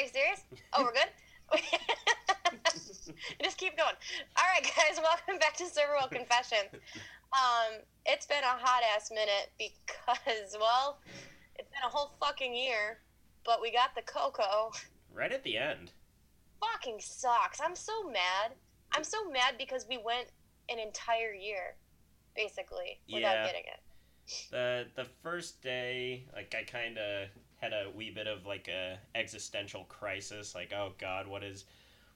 Are you serious? Oh, we're good? Just keep going. All right, guys, welcome back to Serverwell Confessions. Um, it's been a hot ass minute because, well, it's been a whole fucking year, but we got the cocoa. Right at the end. Fucking sucks. I'm so mad. I'm so mad because we went an entire year, basically, without Yeah. getting it. The the first day, like I kind of had a wee bit of like a existential crisis. Like, oh God, what is,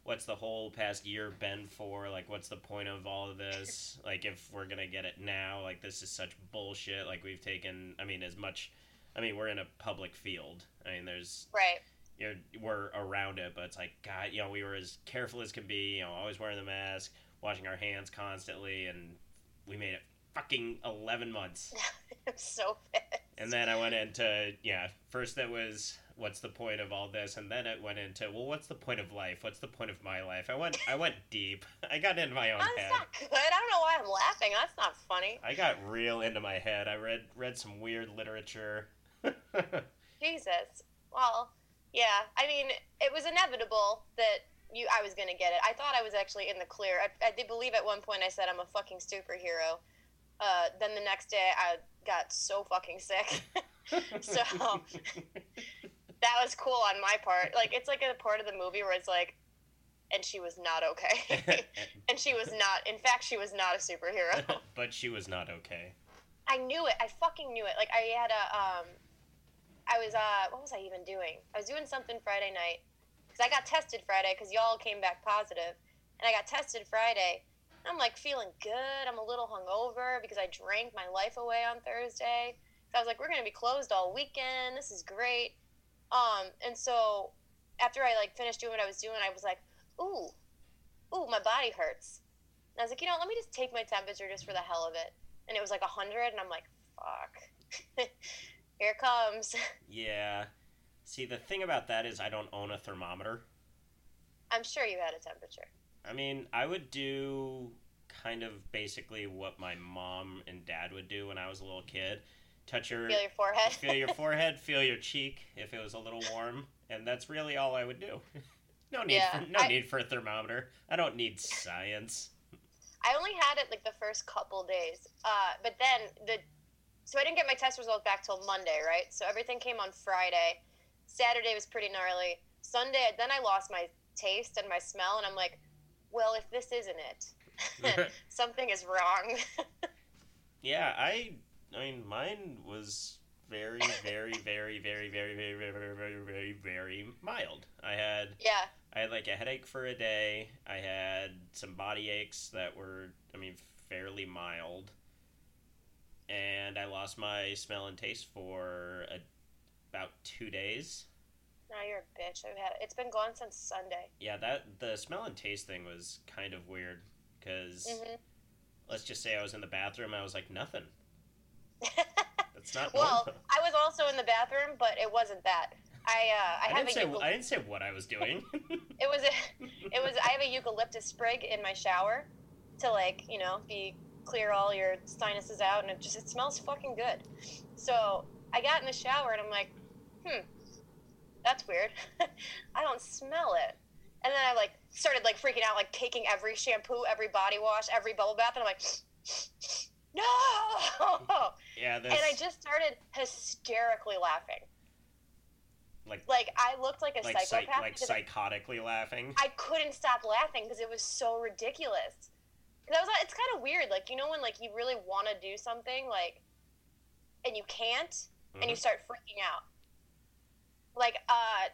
what's the whole past year been for? Like, what's the point of all of this? Like, if we're gonna get it now, like this is such bullshit. Like we've taken, I mean, as much. I mean, we're in a public field. I mean, there's Right. you know, we're around it, but it's like God, you know, we were as careful as can be. You know, always wearing the mask, washing our hands constantly, and we made it fucking eleven months. I'm so pissed. And then I went into yeah. First, that was what's the point of all this, and then it went into well, what's the point of life? What's the point of my life? I went I went deep. I got into my own That's head. not good. I don't know why I'm laughing. That's not funny. I got real into my head. I read read some weird literature. Jesus. Well, yeah. I mean, it was inevitable that you I was gonna get it. I thought I was actually in the clear. I, I did believe at one point I said I'm a fucking superhero. Uh, then the next day I got so fucking sick. so that was cool on my part. Like it's like a part of the movie where it's like, and she was not okay, and she was not. In fact, she was not a superhero. but she was not okay. I knew it. I fucking knew it. Like I had a um, I was uh, what was I even doing? I was doing something Friday night because I got tested Friday because y'all came back positive, and I got tested Friday. I'm like feeling good. I'm a little hungover because I drank my life away on Thursday. So I was like, we're gonna be closed all weekend. This is great. Um, and so after I like finished doing what I was doing, I was like, ooh, ooh, my body hurts. And I was like, you know, let me just take my temperature just for the hell of it and it was like a hundred, and I'm like, fuck, here it comes. Yeah. See, the thing about that is I don't own a thermometer. I'm sure you had a temperature. I mean, I would do kind of basically what my mom and dad would do when I was a little kid. Touch your Feel your forehead. feel your forehead, feel your cheek if it was a little warm, and that's really all I would do. no need Yeah, for no I- need for a thermometer. I don't need science. I only had it like the first couple days, uh, but then the so I didn't get my test results back till Monday, right? So everything came on Friday. Saturday was pretty gnarly. Sunday, then I lost my taste and my smell, and I'm like, well, if this isn't it, something is wrong. Yeah, I I mean mine was very very very very very very very very very very very mild. I had yeah, I had like a headache for a day. I had some body aches that were, I mean, fairly mild. And I lost my smell and taste for a, about two days. now you're a bitch. I've had it. It's been gone since Sunday. Yeah, that the smell and taste thing was kind of weird because hmm let's just say I was in the bathroom. I was like nothing. That's not well, normal. I was also in the bathroom, but it wasn't that. I uh, I, I, have didn't a say eucal- I didn't say what I was doing. it was a it was I have a eucalyptus sprig in my shower to like you know be clear all your sinuses out, and it just it smells fucking good. So I got in the shower and I'm like, hmm, that's weird. I don't smell it. And then I like started like freaking out, like taking every shampoo, every body wash, every bubble bath, and I'm like, no. yeah, this And I just started hysterically laughing. like Like I looked like a like psych, psychopath like because psychotically laughing. I couldn't stop laughing because it was so ridiculous. Because I was, it's kind of weird, like you know when like you really want to do something, like, and you can't, and you Mhm. start freaking out. Like, uh,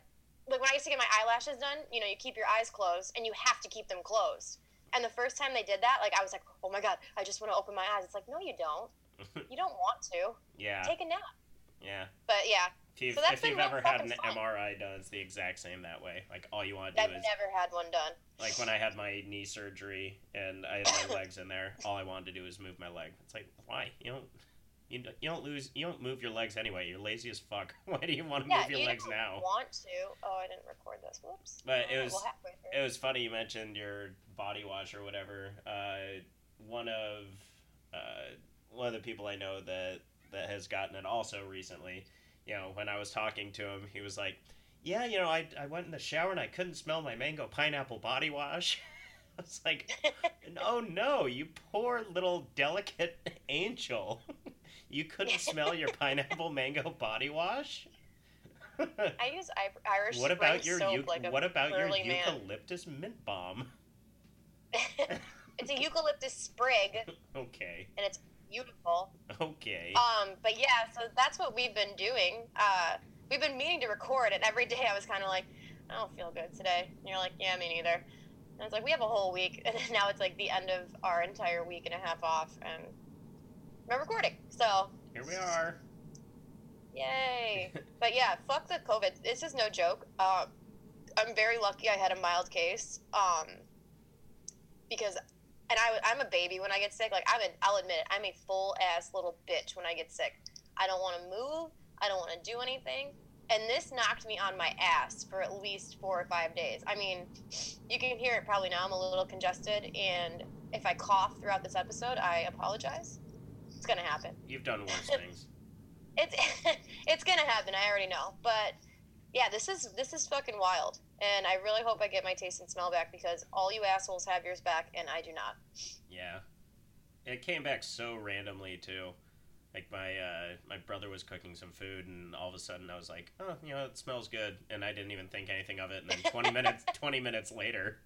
like when I used to get my eyelashes done, you know, you keep your eyes closed and you have to keep them closed. And the first time they did that, like I was like, oh my god, I just want to open my eyes. It's like, no, you don't. You don't want to. yeah, Take a nap. yeah. But yeah, If you've, So that's if you've ever had an fun. MRI done, it's the exact same that way. Like all you want to I've do is never had one done. like when I had my knee surgery and I had my legs in there. All I wanted to do is move my leg. It's like why you don't you don't, you don't lose you don't move your legs anyway. You're lazy as fuck. Why do you want to Yeah, move your you legs don't now? want to. Oh, I didn't record this. Whoops. But it was-. It was funny you mentioned your body wash or whatever. Uh, one of uh, one of the people I know that that has gotten it also recently. You know, when I was talking to him, he was like, yeah, you know, I, I went in the shower and I couldn't smell my mango pineapple body wash. I was like, oh no, you poor little delicate angel. You couldn't smell your pineapple mango body wash? I use I- Irish what about your soap eu- like what about your burly man. eucalyptus mint balm? it's a eucalyptus sprig, Okay, and it's beautiful. okay. Um, but yeah, so that's what we've been doing. Uh, we've been meaning to record, and every day I was kind of like, I don't feel good today. And you're like, yeah, me neither. And it's like we have a whole week, and now it's like the end of our entire week and a half off, and we're recording. So Here we are. yay! but yeah, fuck the COVID. This is no joke. Um, I'm very lucky. I had a mild case. Um, because, and I, I'm a baby when I get sick. Like I'm, a, I'll admit it. I'm a full ass little bitch when I get sick. I don't want to move. I don't want to do anything. And this knocked me on my ass for at least four or five days. I mean, you can hear it probably now. I'm a little congested, and if I cough throughout this episode, I apologize. It's gonna happen You've done worse things. it's it's gonna happen. I already know. But yeah, this is this is fucking wild, and I really hope I get my taste and smell back because all you assholes have yours back, and I do not. Yeah, it came back so randomly too. Like my uh, my brother was cooking some food, and all of a sudden I was like, "Oh, you know, it smells good," and I didn't even think anything of it. And then twenty minutes twenty minutes later,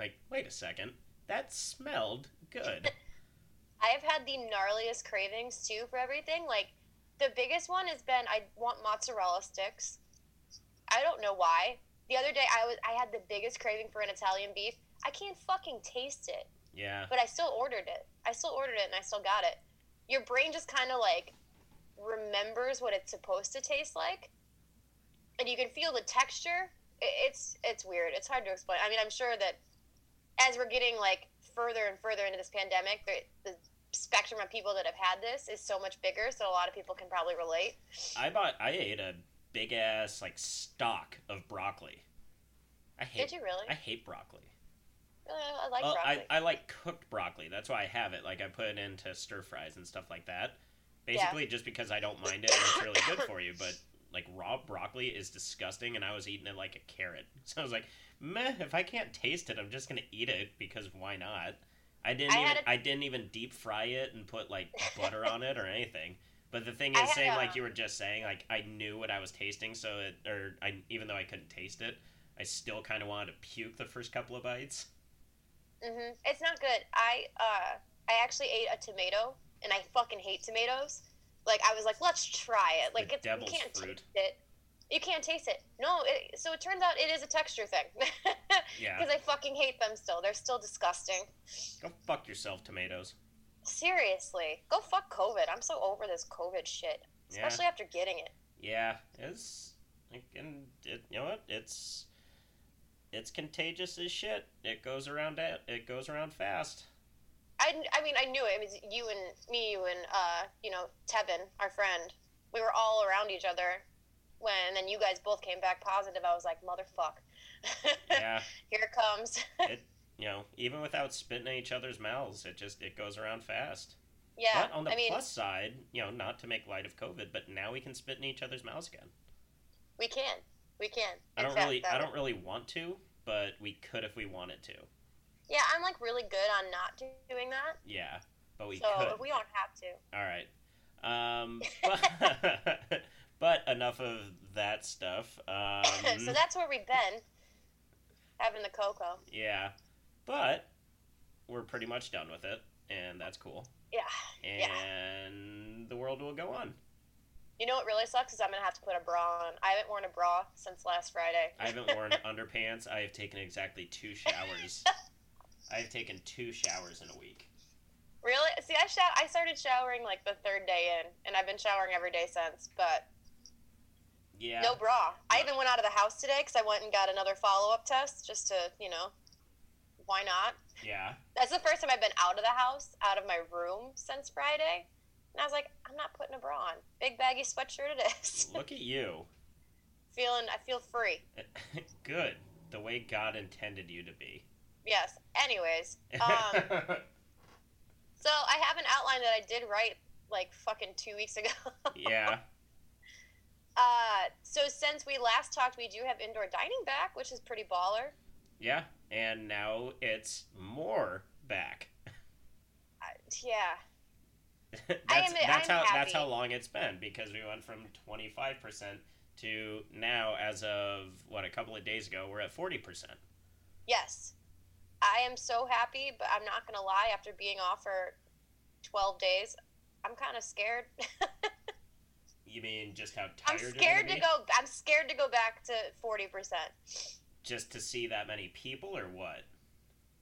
like, wait a second, that smelled good. I have had the gnarliest cravings too for everything. Like the biggest one has been I want mozzarella sticks. I don't know why. The other day I was I had the biggest craving for an Italian beef. I can't fucking taste it. Yeah, but I still ordered it. I still ordered it and I still got it. Your brain just kind of like remembers what it's supposed to taste like, and you can feel the texture. It's it's weird. It's hard to explain. I mean, I'm sure that as we're getting like further and further into this pandemic, the, the spectrum of people that have had this is so much bigger. So a lot of people can probably relate. I bought I ate a big ass like stock of broccoli. I hate Did you really? I hate broccoli. Uh, I like well, broccoli. I, I like cooked broccoli. That's why I have it. Like I put it into stir fries and stuff like that. Basically, just because I don't mind it and it's really good for you. But like raw broccoli is disgusting, and I was eating it like a carrot. So I was like, meh. If I can't taste it, I'm just gonna eat it because why not? I didn't I even a- I didn't even deep fry it and put like butter on it or anything. But the thing is, same a- like you were just saying, like I knew what I was tasting, so it or I even though I couldn't taste it, I still kind of wanted to puke the first couple of bites. hmm It's not good. I uh, I actually ate a tomato, and I fucking hate tomatoes. Like I was like, let's try it. Like The it's, you can't fruit. taste it. You can't taste it. No. It, so it turns out it is a texture thing. Yeah. Because I fucking hate them still. They're still disgusting. Go fuck yourself, tomatoes. Seriously, go fuck COVID. I'm so over this COVID shit, Yeah. especially after getting it. Yeah, it's like, and it, you know what? It's it's contagious as shit. It goes around. It goes around fast. I, I mean, I knew it. I mean, you and me, you and uh, you know, Tevin, our friend. We were all around each other when, and then you guys both came back positive. I was like, motherfuck. Yeah, Here it comes. you know, even without spitting in each other's mouths, it just it goes around fast. yeah, But on the I mean, plus side, you know, not to make light of COVID, but now we can spit in each other's mouths again. we can, we can. I don't really, that I don't really want to, but we could if we wanted to. Yeah, I'm like really good on not doing that. Yeah, but we so could. we don't have to. All right. Um, but, but enough of that stuff. Um, so that's where we've been, having the cocoa. yeah, but we're pretty much done with it, and that's cool. Yeah. And the world will go on. You know what really sucks is I'm gonna have to put a bra on. I haven't worn a bra since last Friday. I haven't worn underpants. I have taken exactly two showers. I have taken two showers in a week. Really? See, I. I started showering like the third day in, and I've been showering every day since. But Yeah. no bra. I even went out of the house today because I went and got another follow up test just to, you know, why not? Yeah. That's the first time I've been out of the house, out of my room since Friday. And I was like, I'm not putting a bra on. Big baggy sweatshirt it is. Look at you. Feeling, I feel free. Good. The way God intended you to be. Yes. Anyways, um, so I have an outline that I did write like fucking two weeks ago. yeah. Uh, so since we last talked, we do have indoor dining back, which is pretty baller. Yeah, and now it's more back. Uh, yeah. that's I am- that's I'm how that's how long it's been because we went from 25% to now as of what a couple of days ago we're at 40%. Yes. I am so happy, but I'm not gonna lie. After being off for 12 days, I'm kind of scared. You mean just how tired I'm scared gonna go. I'm scared to go back to 40 percent. just to see that many people or what?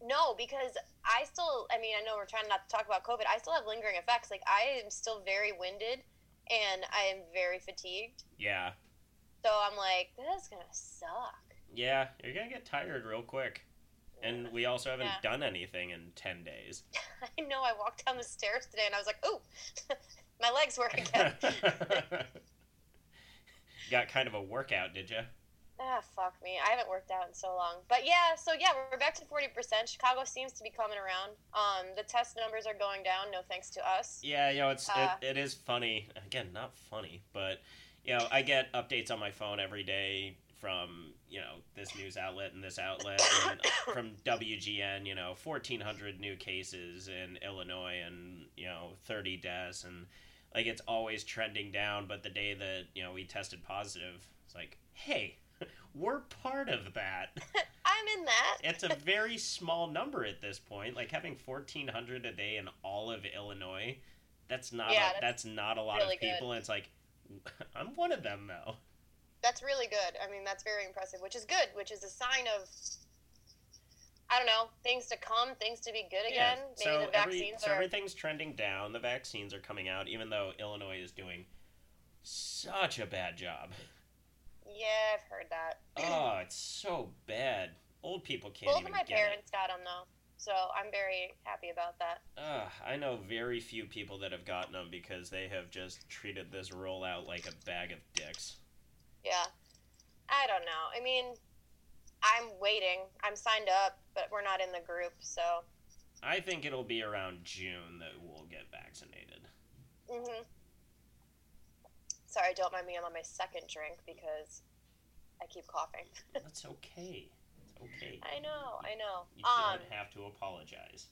No, because I still. I mean, I know we're trying not to talk about COVID. I still have lingering effects. Like I am still very winded, and I am very fatigued. Yeah. So I'm like, this is gonna suck. Yeah, you're going to get tired real quick. And we also haven't Yeah. done anything in 10 days. I know. I walked down the stairs today, and I was like, ooh, my legs work again. Got kind of a workout, did you? Ah, fuck me. I haven't worked out in so long. But yeah, so yeah, we're back to 40%. Chicago seems to be coming around. Um, the test numbers are going down, no thanks to us. Yeah, you know, it's Uh, it, it is funny. Again, not funny, but you know, I get updates on my phone every day from you know this news outlet and this outlet and from WGN. You know, fourteen hundred new cases in Illinois and you know thirty deaths and like it's always trending down. But the day that you know we tested positive, it's like, hey, we're part of that. I'm in that. it's a very small number at this point. Like having fourteen hundred a day in all of Illinois, that's not Yeah, a, that's, not a lot really of people. And it's like I'm one of them though. That's really good. I mean, that's very impressive, which is good, which is a sign of, I don't know, things to come, things to be good again. Maybe so the every, vaccines so are. everything's trending down. The vaccines are coming out, even though Illinois is doing such a bad job. Yeah, I've heard that. oh, it's so bad. Old people can't Both even of my parents got them, though. So I'm very happy about that. it. Ugh, I know very few people that have gotten them because they have just treated this rollout like a bag of dicks. Yeah. I don't know. I mean, I'm waiting. I'm signed up, but we're not in the group, so. I think it'll be around June that we'll get vaccinated. hmm Sorry, don't mind me. I'm on my second drink because I keep coughing. That's okay. It's okay. I know, I know. You Um, don't have to apologize.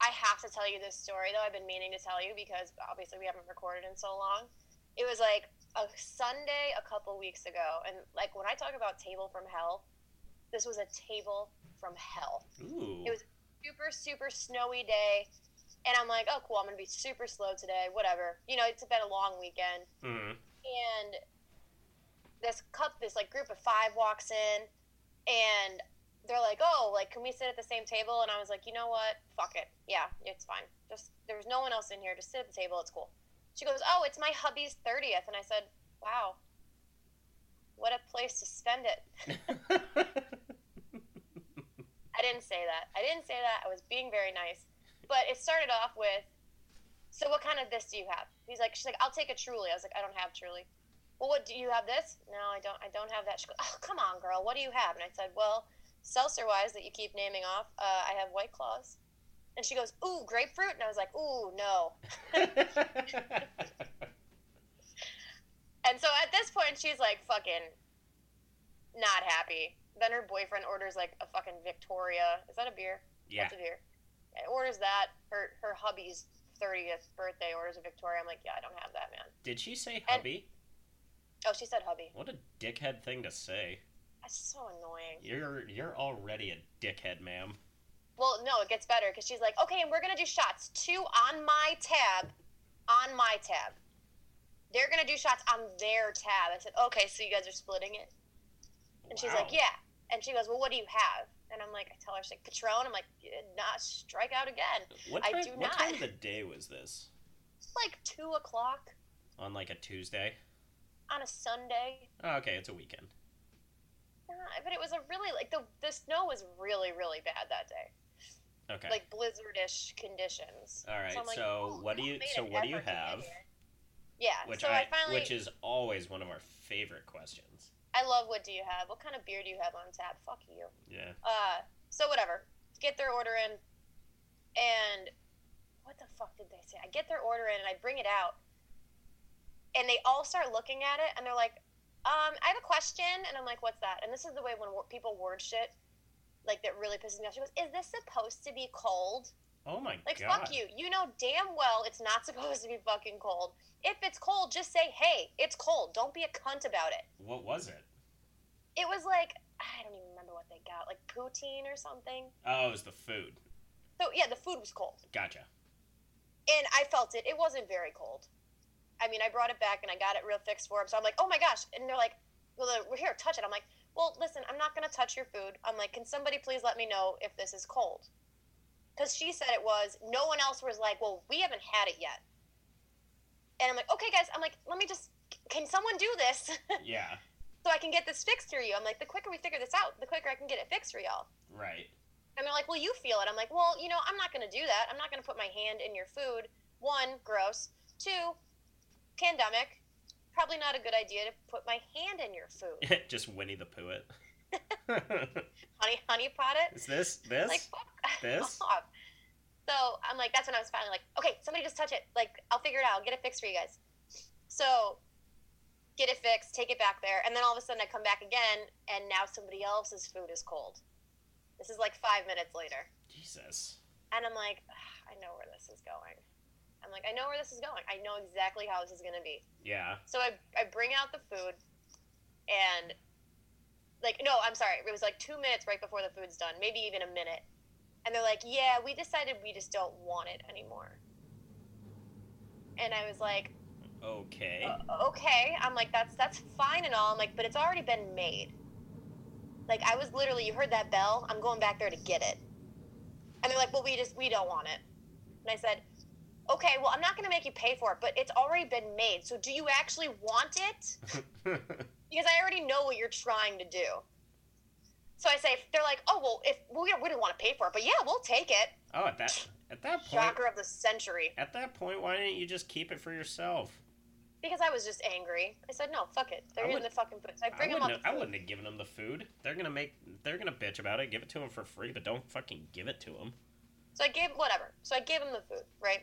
I have to tell you this story though. I've been meaning to tell you because obviously we haven't recorded in so long. It was like a Sunday a couple weeks ago, and like when I talk about table from hell, this was a table from hell. Ooh. it was- Super super snowy day, and I'm like, oh cool, I'm gonna be super slow today. Whatever, you know, it's been a long weekend, Mhm. and this cup, this like group of five walks in, and they're like, "Oh, like, can we sit at the same table?" And I was like, "You know what? Fuck it. Yeah, it's fine. Just there's no one else in here. Just sit at the table. It's cool." She goes, "Oh, it's my hubby's thirtieth," and I said, "Wow, what a place to spend it." I didn't say that. I didn't say that. I was being very nice, but it started off with, "So what kind of this do you have?" He's like, "She's like, I'll take a Truly." I was like, "I don't have Truly." Well, what do you have? This? No, I don't. I don't have that. She goes, "Oh, come on, girl. What do you have?" And I said, "Well." seltzer wise that you keep naming off, uh, I have White Claws. And she goes, Ooh, grapefruit? And I was like, Ooh, no. And so at this point, she's like fucking not happy. Then her boyfriend orders like a fucking Victoria. Is that a beer? yeah. That's a beer. Orders that. Her her hubby's 30th birthday orders a Victoria. I'm like, yeah, I don't have that, man. Did she say And- hubby? Oh, she said hubby. What a dickhead thing to say. That's so annoying. You're you're already a dickhead, ma'am. Well, no, it gets better because she's like, okay, and we're gonna do shots. Two on my tab, on my tab. They're gonna do shots on their tab. I said, okay, so you guys are splitting it. And she's like, yeah. And she goes, well, what do you have? And I'm like, I tell her, she's like, Patron. I'm like, not strike out again. What I time, do what not. time of the day was this? It's like two o'clock On like a Tuesday? on a Sunday. Oh, okay, it's a weekend. Uh, but it was a really like the the snow was really really bad that day, Okay. like blizzardish conditions. All right, I'm like, so "Oh, what do you- so what do you effort to get have?" Yeah, which so I, I, finally which is always one of our favorite questions. I love what do you have? What kind of beer do you have on tap? Fuck you. Yeah. Uh, so whatever. Get their order in, and what the fuck did they say? I get their order in and I bring it out, and they all start looking at it and they're like, um, I have a question, and I'm like, what's that? And this is the way when people word shit, like that really pisses me off. She goes, is this supposed to be cold? Oh my Like, god. Like fuck you. You know damn well it's not supposed to be fucking cold. If it's cold, just say, hey, it's cold. Don't be a cunt about it. What was it? It was like, I don't even remember what they got, like poutine or something. Oh, it was the food. So, yeah, the food was cold. Gotcha. And I felt it. It wasn't very cold. I mean, I brought it back and I got it real fixed for him. So I'm like, oh my gosh. And they're like, well, we're here, touch it. I'm like, well, listen, I'm not going to touch your food. I'm like, can somebody please let me know if this is cold? Because she said it was. No one else was like, well, we haven't had it yet. And I'm like, okay, guys. I'm like, let me just, can someone do this Yeah. so I can get this fixed for you? I'm like, the quicker we figure this out, the quicker I can get it fixed for y'all. Right. And they're like, well, you feel it. I'm like, well, you know, I'm not going to do that. I'm not going to put my hand in your food. One, gross. Two, pandemic. Probably not a good idea to put my hand in your food. Just Winnie the Pooh it. honey, honey pot it. Is this this? Like, fuck This? off. So I'm like, that's when I was finally like, okay, somebody just touch it. Like, I'll figure it out. I'll get it fixed for you guys. So get it fixed, take it back there, and then all of a sudden I come back again, and now somebody else's food is cold. This is like five minutes later. Jesus. And I'm like, I know where this is going. I'm like, I know where this is going. I know exactly how this is going to be. Yeah. So I, I bring out the food, and like, no, I'm sorry. It was like two minutes right before the food's done, maybe even a minute. And they're like, yeah, we decided we just don't want it anymore. And I was like, Okay. "Uh, okay. I'm like, that's that's fine and all. I'm like, but it's already been made. Like I was literally, you heard that bell? I'm going back there to get it. And they're like, well, we just we don't want it. And I said, okay, well, I'm not going to make you pay for it, but it's already been made. So do you actually want it? Because I already know what you're trying to do. So I say, they're like, oh well, if we don't, we don't want to pay for it, but yeah, we'll take it. oh, at that at that point Shocker of the century. at that point, why didn't you just keep it for yourself? Because I was just angry. I said, no, fuck it. They're I would- the fucking food. So I I bring them up. have, I wouldn't have given them the food. They're gonna make. They're gonna bitch about it. Give it to them for free, but don't fucking give it to them. So I gave whatever. So I gave them the food, right?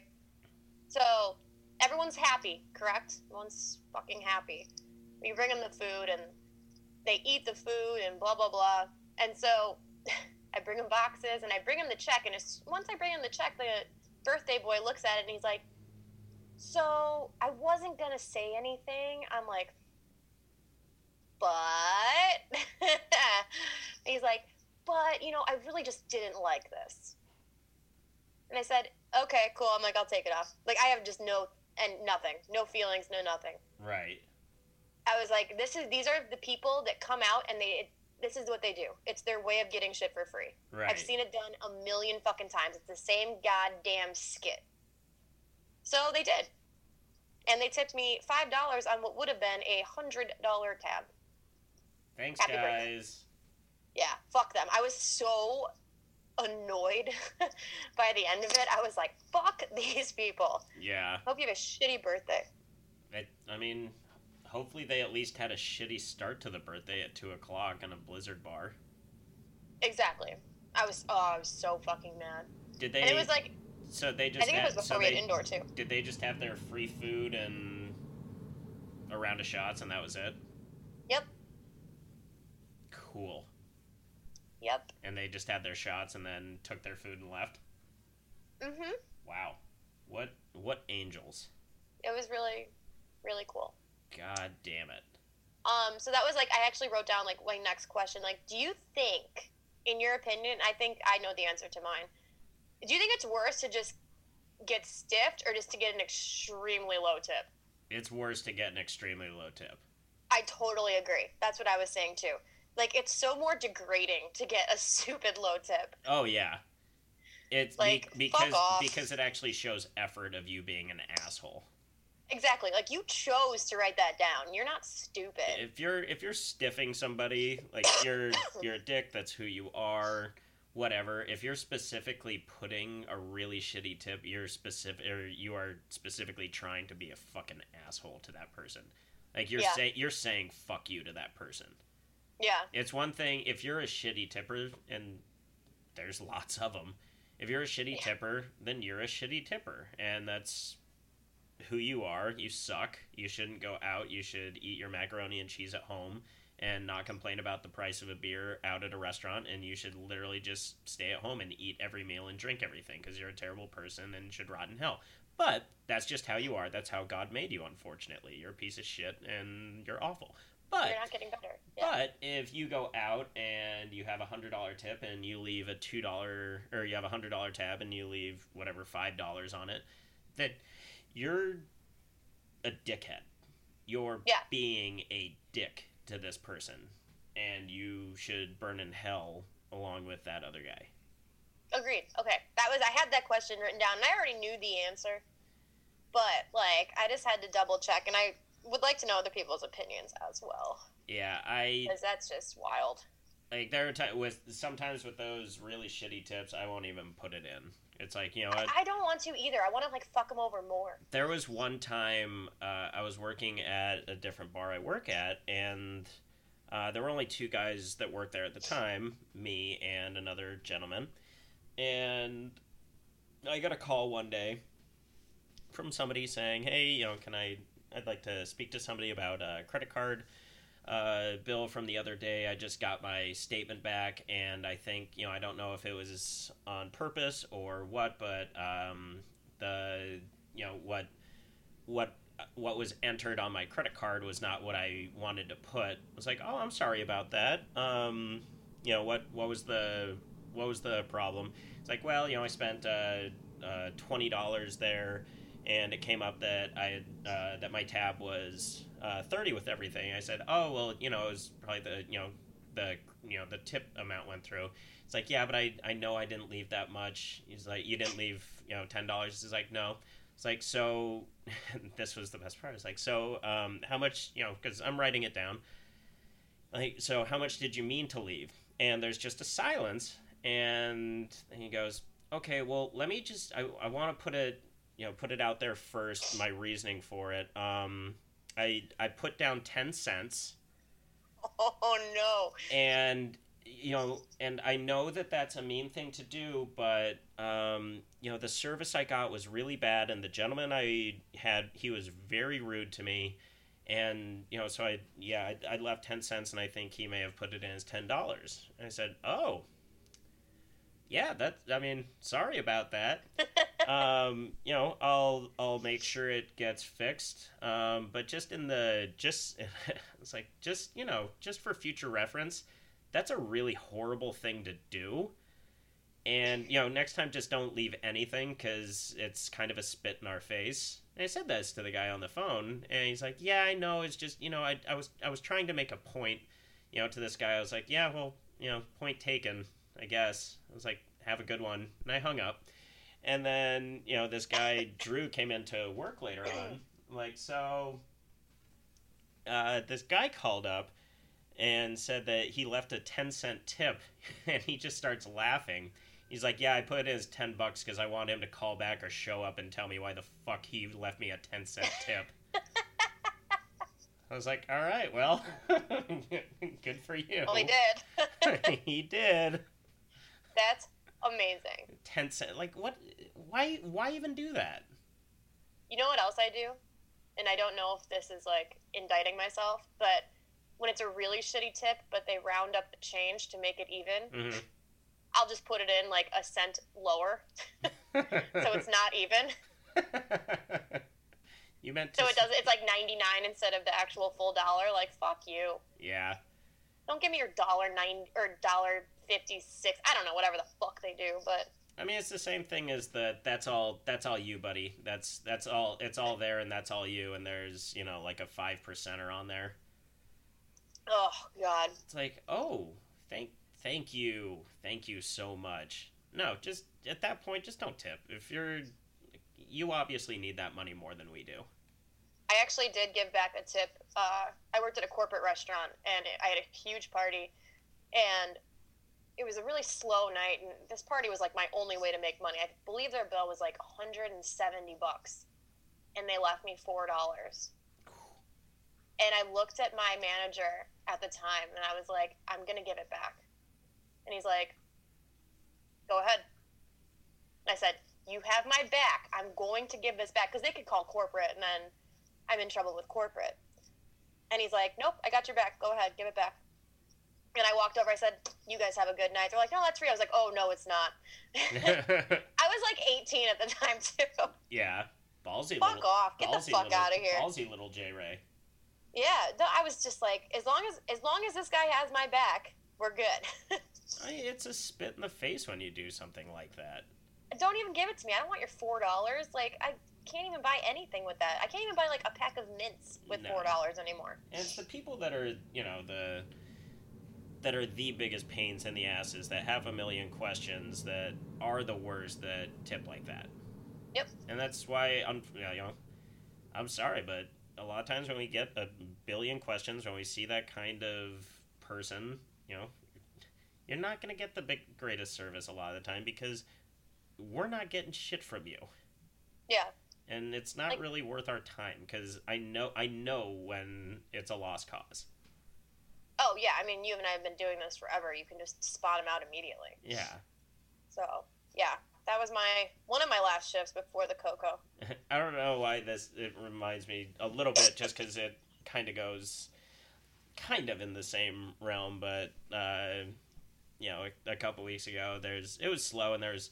So everyone's happy, correct? Everyone's fucking happy. We bring them the food and they eat the food and blah blah blah. And so I bring them boxes and I bring him the check. And once I bring him the check, the birthday boy looks at it and he's like, "So I wasn't gonna say anything." I'm like, "But," he's like, "But you know, I really just didn't like this." And I said, okay, cool. I'm like, I'll take it off. Like, I have just no, and nothing. No feelings, no nothing. Right. I was like, this is, these are the people that come out and they, this is what they do. It's their way of getting shit for free. Right. I've seen it done a million fucking times. It's the same goddamn skit. So they did. And they tipped me $5 on what would have been a $100 tab. Thanks, Happy birthday. guys. Yeah, fuck them. I was so annoyed by the end of it. I was like, fuck these people. Yeah. Hope you have a shitty birthday. It, I mean, hopefully they at least had a shitty start to the birthday at two o'clock in a Blizzard bar. Exactly. I was oh, I was so fucking mad. Did they? And it was like so they just I think it had, was so before we they, had indoor too. Did they just have their free food and a round of shots and that was it? Yep. Cool. Yep. And they just had their shots and then took their food and left. Mhm. Wow. What what angels? It was really, really cool. God damn it. Um, so that was like I actually wrote down like my next question. Like, do you think, in your opinion, I think I know the answer to mine. Do you think it's worse to just get stiffed or just to get an extremely low tip? It's worse to get an extremely low tip. I totally agree. That's what I was saying too. Like it's so more degrading to get a stupid low tip. Oh yeah. It's be- Like, fuck because because it actually shows effort of you being an asshole. Exactly. Like you chose to write that down. You're not stupid. If you're if you're stiffing somebody, like you're you're a dick, that's who you are, whatever. If you're specifically putting a really shitty tip, you're specific or you are specifically trying to be a fucking asshole to that person. Like you're Yeah. saying you're saying fuck you to that person. Yeah. It's one thing if you're a shitty tipper, and there's lots of them. If you're a shitty Yeah. tipper, then you're a shitty tipper, and that's who you are. You suck. You shouldn't go out. You should eat your macaroni and cheese at home and not complain about the price of a beer out at a restaurant. And you should literally just stay at home and eat every meal and drink everything because you're a terrible person and should rot in hell. But that's just how you are. That's how God made you, unfortunately. You're a piece of shit and you're awful. But You're not getting better. Yeah. but if you go out and you have a hundred dollar tip and you leave a two dollar or you have a hundred dollar tab and you leave whatever five dollars on it, that you're a dickhead. You're Yeah. being a dick to this person, and you should burn in hell along with that other guy. Agreed. Okay, that was I had that question written down, and I already knew the answer, but like I just had to double check, and I would like to know other people's opinions as well, Yeah, I because that's just wild. like there are times with sometimes with those really shitty tips, I won't even put it in. It's like you know what. I don't want to either. I want to like fuck them over more. there was one time uh, I was working at a different bar I work at, and uh, there were only two guys that worked there at the time, me and another gentleman. And I got a call one day from somebody saying, "Hey, you know, can I? I'd like to speak to somebody about a credit card." Uh, bill from the other day. I just got my statement back, and I think you know I don't know if it was on purpose or what, but um, the you know what what what was entered on my credit card was not what I wanted to put. I was like, oh, I'm sorry about that. Um, you know what what was the what was the problem? It's like, well, you know, I spent uh, uh, twenty dollars there, and it came up that I uh, that my tab was uh, thirty with everything. I said, oh well, you know, it was probably the you know the you know the tip amount went through. It's like, yeah, but I I know I didn't leave that much. He's like, you didn't leave you know ten dollars. He's like, no. It's like, so this was the best part. It's like, so um, how much you know? Because I'm writing it down. Like, so how much did you mean to leave? And there's just a silence, and he goes, okay, well, let me just. I I want to put it you know put it out there first. My reasoning for it. Um, I I put down ten cents Oh no! and you know and i know that that's a mean thing to do but um, you know the service i got was really bad and the gentleman i had he was very rude to me and you know so i yeah i, I left 10 cents and i think he may have put it in as $10 and i said oh yeah that i mean sorry about that um, you know, I'll I'll make sure it gets fixed. Um, but just in the just it's like just you know just for future reference, that's a really horrible thing to do. And you know, next time just don't leave anything because it's kind of a spit in our face. And I said this to the guy on the phone, and he's like, "Yeah, I know. It's just you know, I I was I was trying to make a point, you know, to this guy. I was like, yeah, well, you know, point taken, I guess. I was like, have a good one, and I hung up. And then, you know, this guy, Drew, came into work later on. Like, so, uh, this guy called up and said that he left a 10 cent tip, and he just starts laughing. He's like, Yeah, I put in as 10 bucks because I want him to call back or show up and tell me why the fuck he left me a 10 cent tip. I was like, All right, well, good for you. Well, he did. he did. That's amazing. 10 cent. Like, what? Why, why even do that? You know what else I do? And I don't know if this is like indicting myself, but when it's a really shitty tip, but they round up the change to make it even, hmm I'll just put it in like a cent lower, so it's not even. you meant to. So it does. It's like ninety nine instead of the actual full dollar. Like fuck you. Yeah. Don't give me your dollar nine or dollar fifty six. I don't know whatever the fuck they do, but I mean, it's the same thing as the. That's all. That's all you, buddy. That's that's all. It's all there, and that's all you. And there's you know like a five percenter on there. oh god. It's like, oh, thank, thank you, thank you so much. No, just at that point, just don't tip. If you're, you obviously need that money more than we do. I actually did give back a tip. Uh, I worked at a corporate restaurant and I had a huge party, and it was a really slow night. And this party was like my only way to make money. I believe their bill was like 170 bucks, and they left me four dollars. And I looked at my manager at the time, and I was like, "I'm gonna give it back." And he's like, "Go ahead." And I said, you have my back. I'm going to give this back because they could call corporate, and then I'm in trouble with corporate." And he's like, "Nope, I got your back. Go ahead, give it back." And I walked over. I said, "You guys have a good night." They're like, "No, that's free." I was like, "Oh no, it's not." I was like 18 at the time too. yeah, ballsy. Fuck little, off! Get the fuck little- out of here. Ballsy little J Ray. Yeah, I was just like, as long as as long as this guy has my back, we're good. I, it's a spit in the face when you do something like that. Don't even give it to me. I don't want your four dollars. Like I can't even buy anything with that. I can't even buy like a pack of mints with No. four dollars anymore. And it's the people that are, you know, the that are the biggest pains in the asses that have a million questions that are the worst that tip like that. Yep. And that's why I'm, you know, I'm sorry, but a lot of times when we get a billion questions, when we see that kind of person, you know, you're not going to get the big greatest service a lot of the time because we're not getting shit from you Yeah, and it's not Like- really worth our time because I know I know when it's a lost cause. Oh yeah, I mean you and I have been doing this forever. You can just spot them out immediately. Yeah, So yeah, that was my one of my last shifts before the cocoa. I don't know why this it reminds me a little bit just because it kind of goes kind of in the same realm, but uh, you know, a, a couple weeks ago, there's it was slow and there's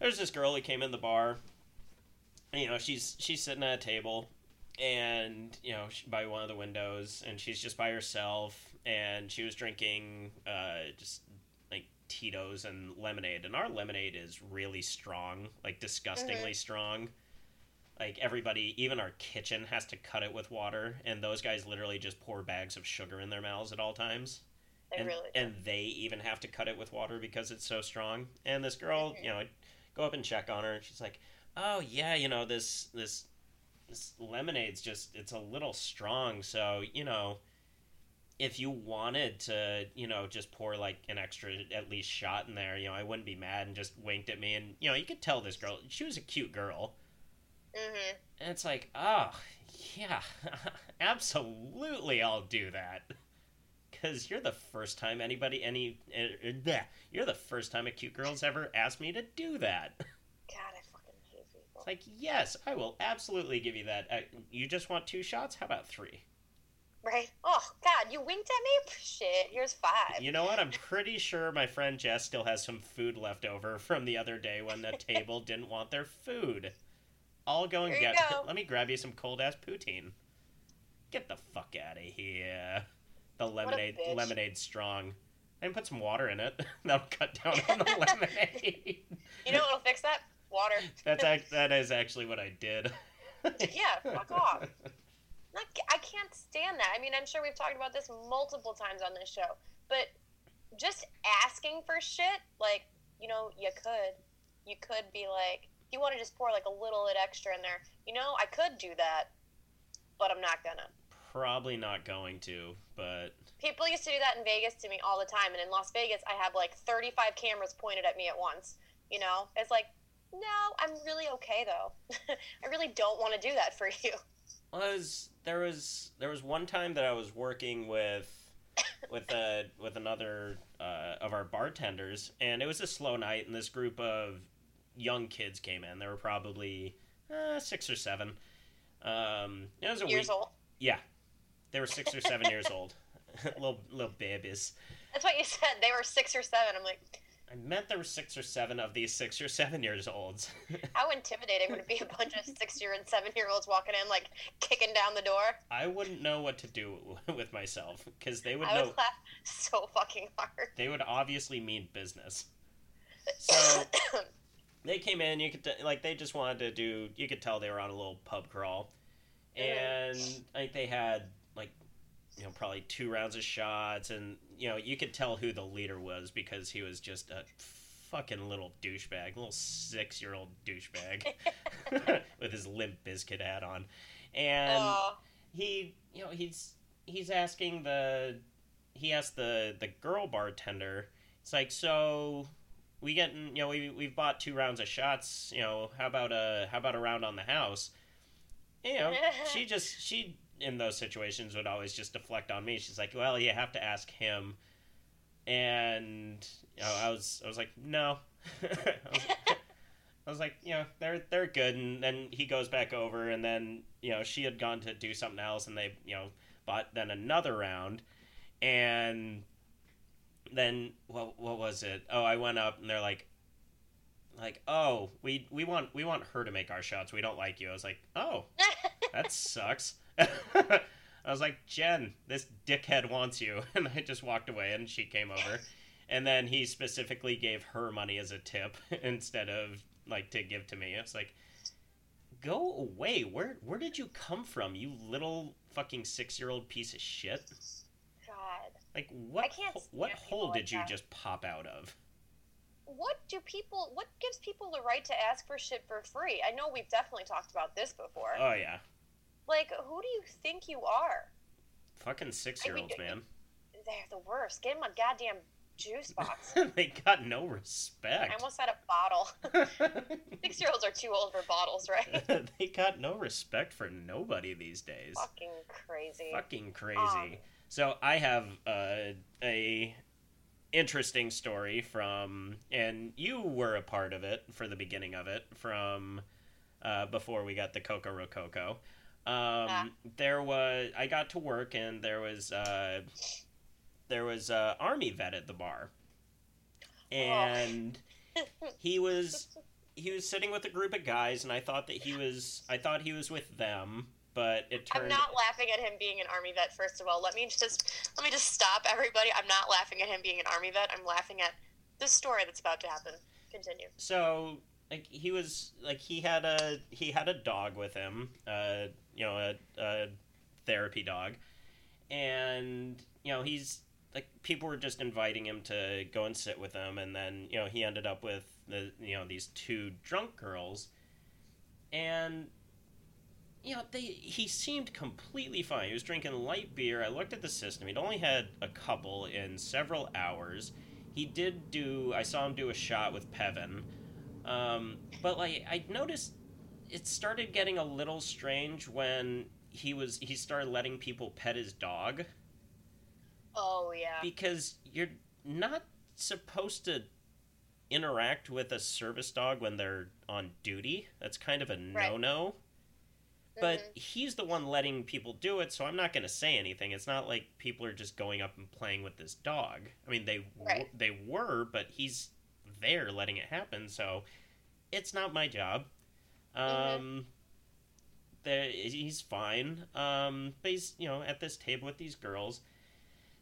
there's this girl who came in the bar. You know, she's she's sitting at a table, and you know, by one of the windows, and she's just by herself, and she was drinking uh, just like Tito's and lemonade, and our lemonade is really strong, like disgustingly strong. Like everybody, even our kitchen has to cut it with water, and those guys literally just pour bags of sugar in their mouths at all times They and, really and they even have to cut it with water because it's so strong. And this girl, you know, I go up and check on her, and she's like, "Oh yeah, you know this this this lemonade's just it's a little strong, so you know." If you wanted to, you know, just pour like an extra at least shot in there, you know, I wouldn't be mad and just winked at me. And, you know, you could tell this girl, she was a cute girl. hmm And it's like, oh, yeah, absolutely, I'll do that. Because you're the first time anybody, any, uh, you're the first time a cute girl's ever asked me to do that. God, I fucking hate people. It's like, yes, I will absolutely give you that. Uh, you just want two shots? How about three? Right? Oh God, you winked at me. Shit, here's five. You know what? I'm pretty sure my friend Jess still has some food left over from the other day when the table didn't want their food. I'll go and get. go. Let me grab you some cold ass poutine. Get the fuck out of here. The lemonade, lemonade strong. And put some water in it. That'll cut down on the lemonade. You know what'll fix that? Water. That's ac- that is actually what I did. Yeah, fuck off. Not, I can't stand that. I mean, I'm sure we've talked about this multiple times on this show, but just asking for shit, like, you know, you could. You could be like, if you want to just pour like a little bit extra in there, you know, I could do that, but I'm not gonna. Probably not going to, but People used to do that in Vegas to me all the time, and in Las Vegas, I have like 35 cameras pointed at me at once. You know, it's like, no, I'm really okay though. I really don't want to do that for you. was there was there was one time that I was working with with a with another uh, of our bartenders, and it was a slow night, and this group of young kids came in. There were probably uh, six or seven. Um, it was a Years week. old. Yeah, they were six or seven years old, little little babies. That's what you said. They were six or seven. I'm like, I meant there were six or seven of these six or seven years olds. how intimidating would it be? A bunch of six year and seven year olds walking in, like kicking down the door. I wouldn't know what to do with myself because they would I know would laugh so fucking hard. they would obviously mean business. So they came in. You could t- like they just wanted to do. You could tell they were on a little pub crawl, mm-hmm. and like they had you know probably two rounds of shots, and you know you could tell who the leader was because he was just a fucking little douchebag, a little six year old douchebag with his Limp Bizkit hat on, and oh, he you know he's he's asking the he asked the the girl bartender it's like so we getting you know we we've bought two rounds of shots you know how about a how about a round on the house? You know she just she in those situations would always just deflect on me she's like well you have to ask him and you know, I was I was like no I was, I was like, you know, they're they're good, and then he goes back over, and then you know she had gone to do something else, and they you know bought then another round, and then what what was it? Oh, I went up, and they're like, like, oh, we we want we want her to make our shots. We don't like you. I was like, oh, that sucks. I was like, Jen, this dickhead wants you, and I just walked away, and she came over, and then he specifically gave her money as a tip instead of like to give to me. It's like, go away. Where where did you come from, you little fucking six year old piece of shit? God. Like what? Ho- what hole like did you that. just pop out of? What do people? What gives people the right to ask for shit for free? I know we've definitely talked about this before. Oh yeah, like, who do you think you are? fucking six year olds, I mean, man. They're the worst. Get them a goddamn juice box. they got no respect. I almost had a bottle. Six year olds are too old for bottles, right? they got no respect for nobody these days. Fucking crazy. Fucking crazy. Um, so I have uh, a interesting story from, and you were a part of it for the beginning of it from uh, before we got the Coco Rococo. Um, Ah. There was I got to work and there was uh, there was a army vet at the bar, and he was he was sitting with a group of guys, and I thought that he was I thought he was with them, but it turned... I'm not laughing at him being an army vet. First of all, let me just let me just stop everybody. I'm not laughing at him being an army vet. I'm laughing at the story that's about to happen. Continue. so like he was like he had a he had a dog with him uh you know a, a therapy dog. And you know he's like people were just inviting him to go and sit with them and then you know he ended up with the you know these two drunk girls. And you know they he seemed completely fine. He was drinking light beer. I looked at the system. He'd only had a couple in several hours. He did do i saw him do a shot with pevin um, but like I noticed, it started getting a little strange when he was he started letting people pet his dog Oh yeah. because you're not supposed to interact with a service dog when they're on duty. That's kind of a Right. no no. But he's the one letting people do it, so I'm not going to say anything. It's not like people are just going up and playing with this dog. I mean, they w- Right. they were, but he's there letting it happen, so it's not my job. Um, there he's fine. Um, but he's you know at this table with these girls,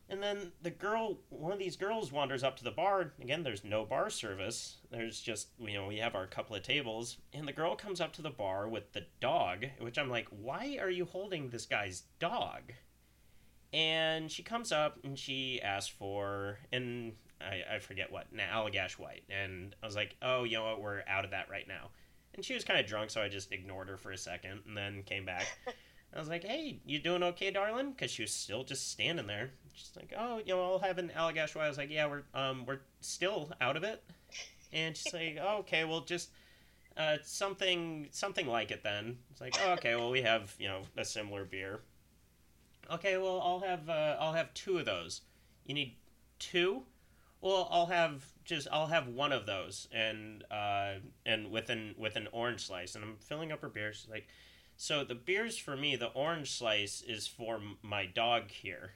and then the girl, one of these girls, wanders up to the bar. Again, there's no bar service. There's just you know we have our couple of tables, and the girl comes up to the bar with the dog, which I'm like, why are you holding this guy's dog? And she comes up and she asks for, and I, I forget what, an Allagash White. And I was like, oh, you know what, we're out of that right now. And she was kind of drunk, so I just ignored her for a second and then came back. I was like, hey, you doing okay, darling? Because she was still just standing there. She's like, oh, you know, I'll have an Allagash White. I was like, yeah, we're, um, we're still out of it. And she's like, oh, okay, well, just uh, something something like it then. It's like, oh, okay, well, we have, you know, a similar beer. Okay, well, I'll have uh, I'll have two of those. You need two? Well, I'll have just I'll have one of those and uh, and with an with an orange slice. And I'm filling up her beer. She's like, so the beer's for me. The orange slice is for my dog here.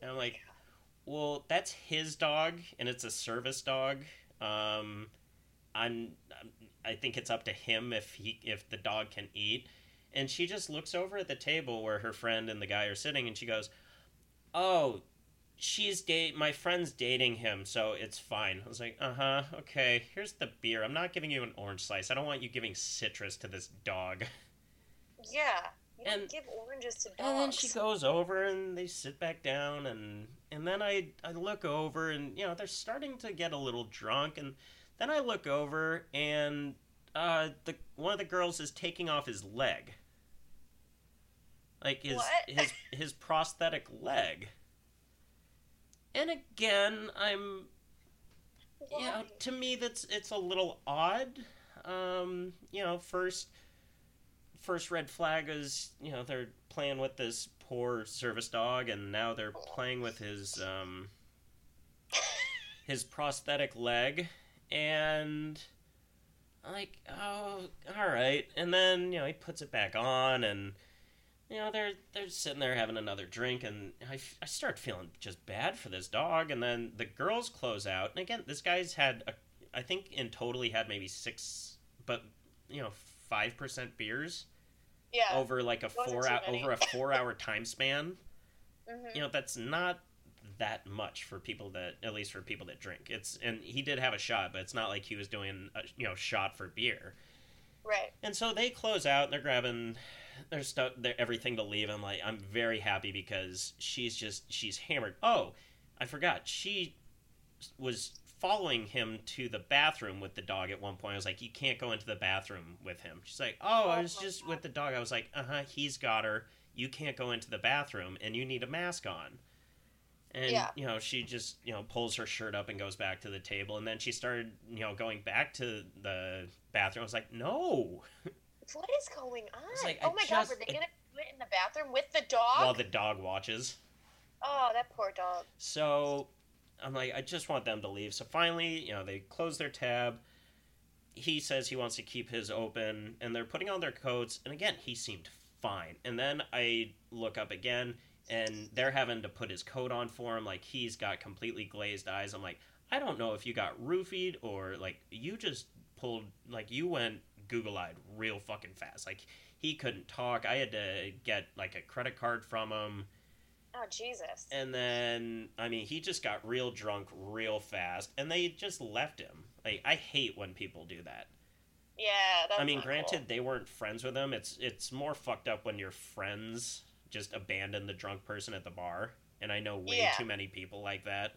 And I'm like, well, that's his dog, and it's a service dog. Um, I'm I think it's up to him if he if the dog can eat. And she just looks over at the table where her friend and the guy are sitting, and she goes, "Oh, she's date. My friend's dating him, so it's fine." I was like, "Uh huh. Okay. Here's the beer. I'm not giving you an orange slice. I don't want you giving citrus to this dog." Yeah. You don't And- give oranges to dogs. And then she goes over and they sit back down and and then I I look over and you know they're starting to get a little drunk and then I look over and uh the one of the girls is taking off his leg. Like his What? his his prosthetic leg. And again, I'm Why? you know, to me that's it's a little odd. Um, you know, first first red flag is, you know, they're playing with this poor service dog and now they're playing with his um his prosthetic leg and like, oh, all right. And then you know he puts it back on, and you know they're they're sitting there having another drink, and I, I start feeling just bad for this dog. And then the girls close out, and again, this guy's had a, I think in total he had maybe six, but you know five percent beers Yeah. over like a four hour over a four hour time span. Mhm. You know that's not that much for people that at least for people that drink. It's and he did have a shot, but it's not like he was doing a you know shot for beer. Right. And so they close out. and They're grabbing their stuff, their everything to leave. I'm like, I'm very happy because she's just she's hammered. Oh, I forgot. She was following him to the bathroom with the dog at one point. I was like, you can't go into the bathroom with him. She's like, oh, I was just with the dog. I was like, uh huh. He's got her. You can't go into the bathroom, and you need a mask on. And Yeah. you know, she just you know pulls her shirt up and goes back to the table, and then she started you know going back to the bathroom. I was like, no. What is going on? Like, oh I my just- god, were they gonna do it in the bathroom with the dog? while the dog watches. oh, that poor dog. So I'm like, I just want them to leave. So finally, you know, they close their tab. He says he wants to keep his open, and they're putting on their coats. And again, he seemed fine. And then I look up again, and they're having to put his coat on for him. Like he's got completely glazed eyes. I'm like, I don't know if you got roofied or like you just pulled like you went Google eyed real fucking fast. Like he couldn't talk. I had to get like a credit card from him. Oh Jesus. And then, I mean, he just got real drunk real fast, and they just left him. Like, I hate when people do that. yeah, I mean, granted, cool. they weren't friends with him. It's it's more fucked up when your friends just abandon the drunk person at the bar. And I know way Yeah. too many people like that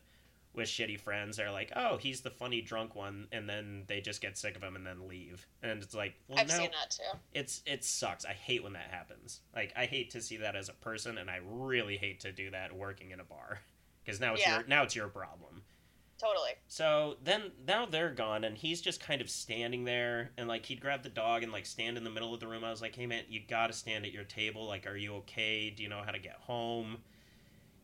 with shitty friends. They're like, "Oh, he's the funny drunk one," and then they just get sick of him and then leave. And it's like, well, I've no, seen that too. it's it sucks. I hate when that happens. Like I hate to see that as a person, and I really hate to do that working in a bar because now it's Yeah. your now it's your problem. Totally. So then now they're gone, and he's just kind of standing there, and like he'd grab the dog and like stand in the middle of the room. I was like, hey man, you got to stand at your table. Like, are you okay? Do you know how to get home?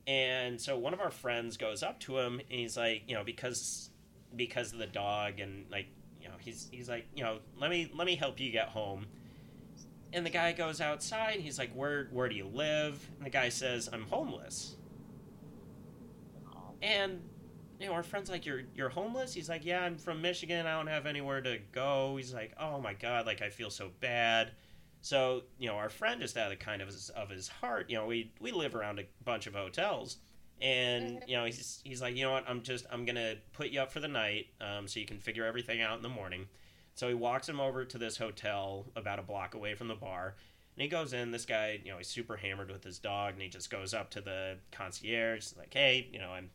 And so one of our friends goes up to him, and he's like, you know, because because of the dog, and like, you know, he's he's like, you know, let me let me help you get home. And the guy goes outside. And he's like, where where do you live? And the guy says, I'm homeless. And you know, our friend's like, "You're you're homeless." He's like, "Yeah, I'm from Michigan. I don't have anywhere to go." He's like, "Oh my god, like I feel so bad." So you know, our friend just out of kind of his, of his heart, you know, we we live around a bunch of hotels, and Mhm. you know, he's he's like, "You know what? I'm just I'm gonna put you up for the night, um, so you can figure everything out in the morning." So he walks him over to this hotel about a block away from the bar. And he goes in. This guy, you know, he's super hammered with his dog, and he just goes up to the concierge. Like, "Hey, you know, I'm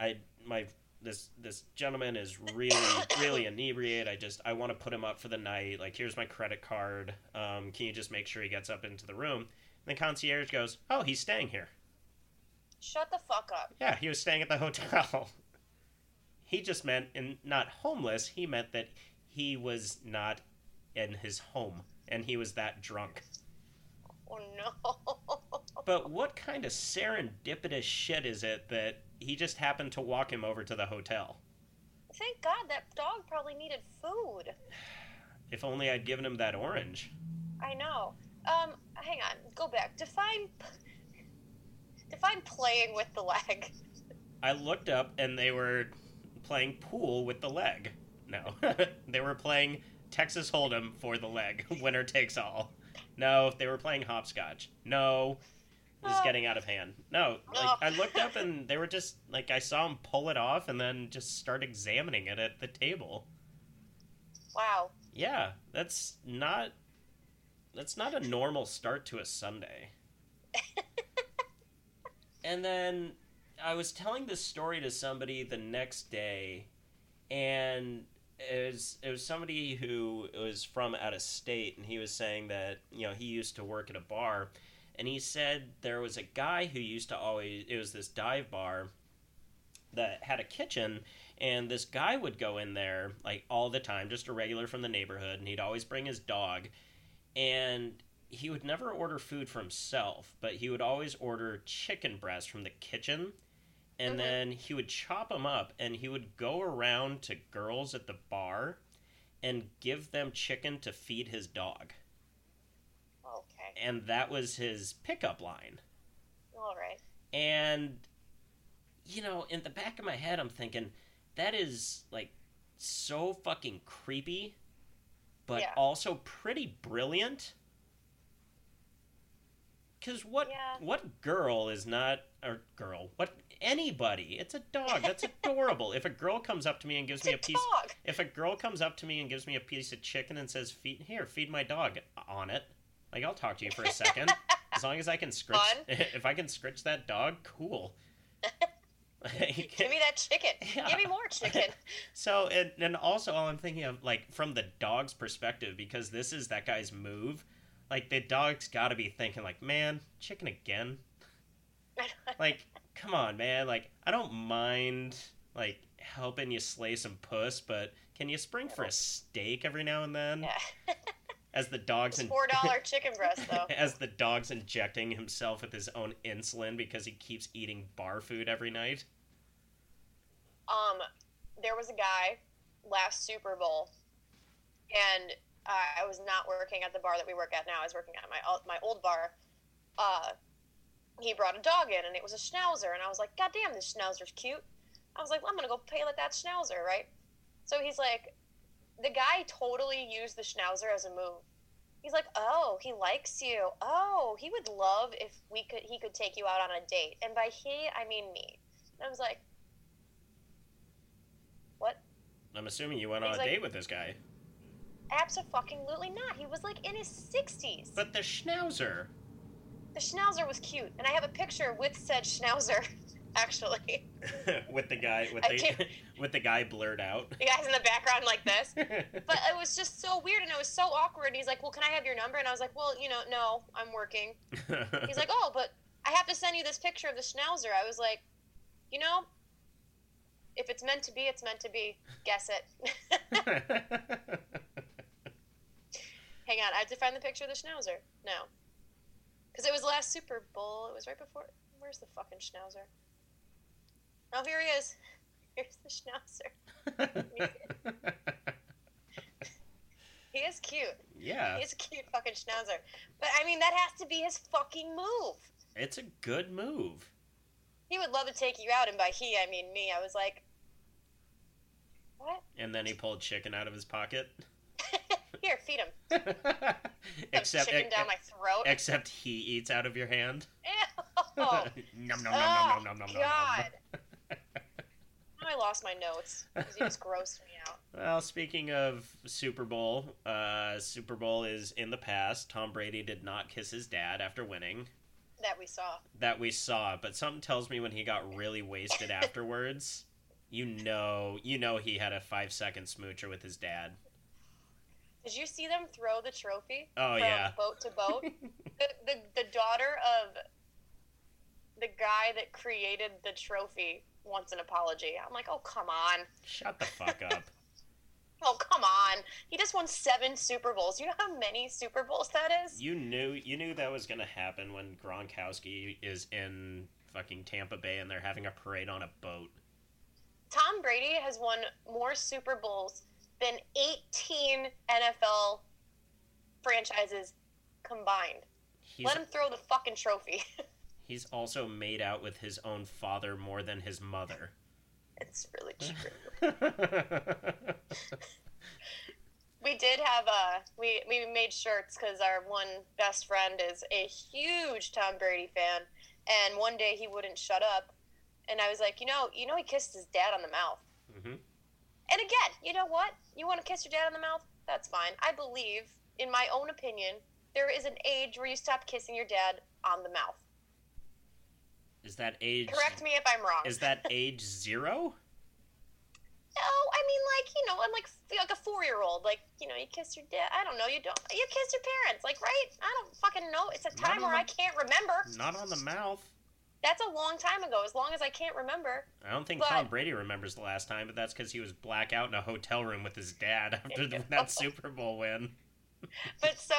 I my this this gentleman is really really inebriate. I just I want to put him up for the night. Like here's my credit card. Um, can you just make sure he gets up into the room? And the concierge goes, "Oh, he's staying here. Shut the fuck up. Yeah, he was staying at the hotel." he just meant in not homeless. He meant that he was not in his home and he was that drunk. Oh no. But what kind of serendipitous shit is it that he just happened to walk him over to the hotel? Thank God that dog probably needed food. If only I'd given him that orange. I know. Um, hang on. Go back. Define. Define playing with the leg. I looked up and they were playing pool with the leg. No, they were playing Texas Hold'em for the leg. Winner takes all. No, they were playing hopscotch. No, is Oh. getting out of hand. No, like. I oh. looked up and they were just like I saw him pull it off and then just start examining it at the table. Wow. Yeah, that's not that's not a normal start to a Sunday. and then I was telling this story to somebody the next day, and it was it was somebody who was from out of state, and he was saying that you know he used to work at a bar, and he said there was a guy who used to always it was this dive bar that had a kitchen and this guy would go in there like all the time just a regular from the neighborhood and he'd always bring his dog and he would never order food for himself but he would always order chicken breast from the kitchen and Mhm. then he would chop them up and he would go around to girls at the bar and give them chicken to feed his dog. And that was his pickup line. All right. And, you know, in the back of my head, I'm thinking, that is, like, so fucking creepy, but Yeah. also pretty brilliant. Because what, Yeah. what girl is not, or girl, what, anybody, it's a dog, that's adorable. if a girl comes up to me and gives It's me a a piece, if a girl comes up to me and gives me a piece of chicken and says, "Feed here, feed my dog," on it, like I'll talk to you for a second. as long as I can scritch, Fun. if I can scritch that dog, cool. Like, Give me that chicken. Yeah. Give me more chicken. so, and and also, all I'm thinking of, like from the dog's perspective, because this is that guy's move. Like the dog's got to be thinking, like, man, chicken again. Like, come on, man. Like, I don't mind like helping you slay some puss, but can you spring for a steak every now and then? yeah. As the dog's in- four dollar chicken breast though. as the dog's injecting himself with his own insulin because he keeps eating bar food every night. Um, there was a guy last Super Bowl, and uh, I was not working at the bar that we work at now. I was working at my my old bar. Uh, he brought a dog in, and it was a schnauzer, and I was like, God damn, this schnauzer's cute. I was like, well, I'm gonna go pay like that schnauzer, right? So he's like, the guy totally used the schnauzer as a move. He's like, oh, he likes you. Oh, he would love if we could he could take you out on a date. And by he, I mean me. And I was like, what? I'm assuming you went on a like- date with this guy. Absolutely not. He was like in his 60s. But the schnauzer. the schnauzer was cute, and I have a picture with said schnauzer, actually. with the guy with the with the guy blurred out. The guy's in the background like this. But it was just so weird, and it was so awkward. And he's like, "Well, can I have your number?" And I was like, "Well, you know, no, I'm working." He's like, "Oh, but I have to send you this picture of the schnauzer." I was like, "You know, if it's meant to be, it's meant to be. Guess it." Hang on, I have to find the picture of the schnauzer. No, because it was last Super Bowl. It was right before. Where's the fucking schnauzer? Oh, here he is. Here's the schnauzer. He is cute. yeah, He's a cute fucking schnauzer. But I mean, that has to be his fucking move. it's a good move. He would love to take you out, and by he, I mean me. I was like, what? And then he pulled chicken out of his pocket. Here, feed him. Except chicken down my throat. except he eats out of your hand. Ew. nom Oh, nom nom nom oh, nom nom nom nom. God. Now I lost my notes because he just grossed me out. Well, speaking of Super Bowl, uh, Super Bowl is in the past. Tom Brady did not kiss his dad after winning. That we saw. That we saw, but something tells me when he got really wasted afterwards, you know, you know he had a five second smoocher with his dad. Did you see them throw the trophy Oh yeah. boat to boat? the, the the daughter of the guy that created the trophy wants an apology. I'm like, oh come on, Shut the fuck up. oh come on. He just won seven Super Bowls. You know how many Super Bowls that is? You knew you knew that was gonna happen when Gronkowski is in fucking Tampa Bay and they're having a parade on a boat. Tom Brady has won more Super Bowls than 18 NFL franchises combined. He's Let him throw the fucking trophy. he's also made out with his own father more than his mother. it's really true. We did have a we we made shirts because our one best friend is a huge Tom Brady fan, and one day he wouldn't shut up, and I was like, you know, you know, he kissed his dad on the mouth. hmm And again, you know what? You want to kiss your dad on the mouth? That's fine. I believe, in my own opinion, there is an age where you stop kissing your dad on the mouth. Is that age? Correct me if I'm wrong. Is that age zero? No, I mean like you know, I'm like like a four year old. Like you know, you kiss your dad. I don't know. You don't. You kiss your parents. Like right? I don't fucking know. It's a time where the- I can't remember. Not on the mouth. That's a long time ago. As long as I can't remember. I don't think But- Tom Brady remembers the last time, but that's because he was blackout in a hotel room with his dad after Yeah. that Super Bowl win. But so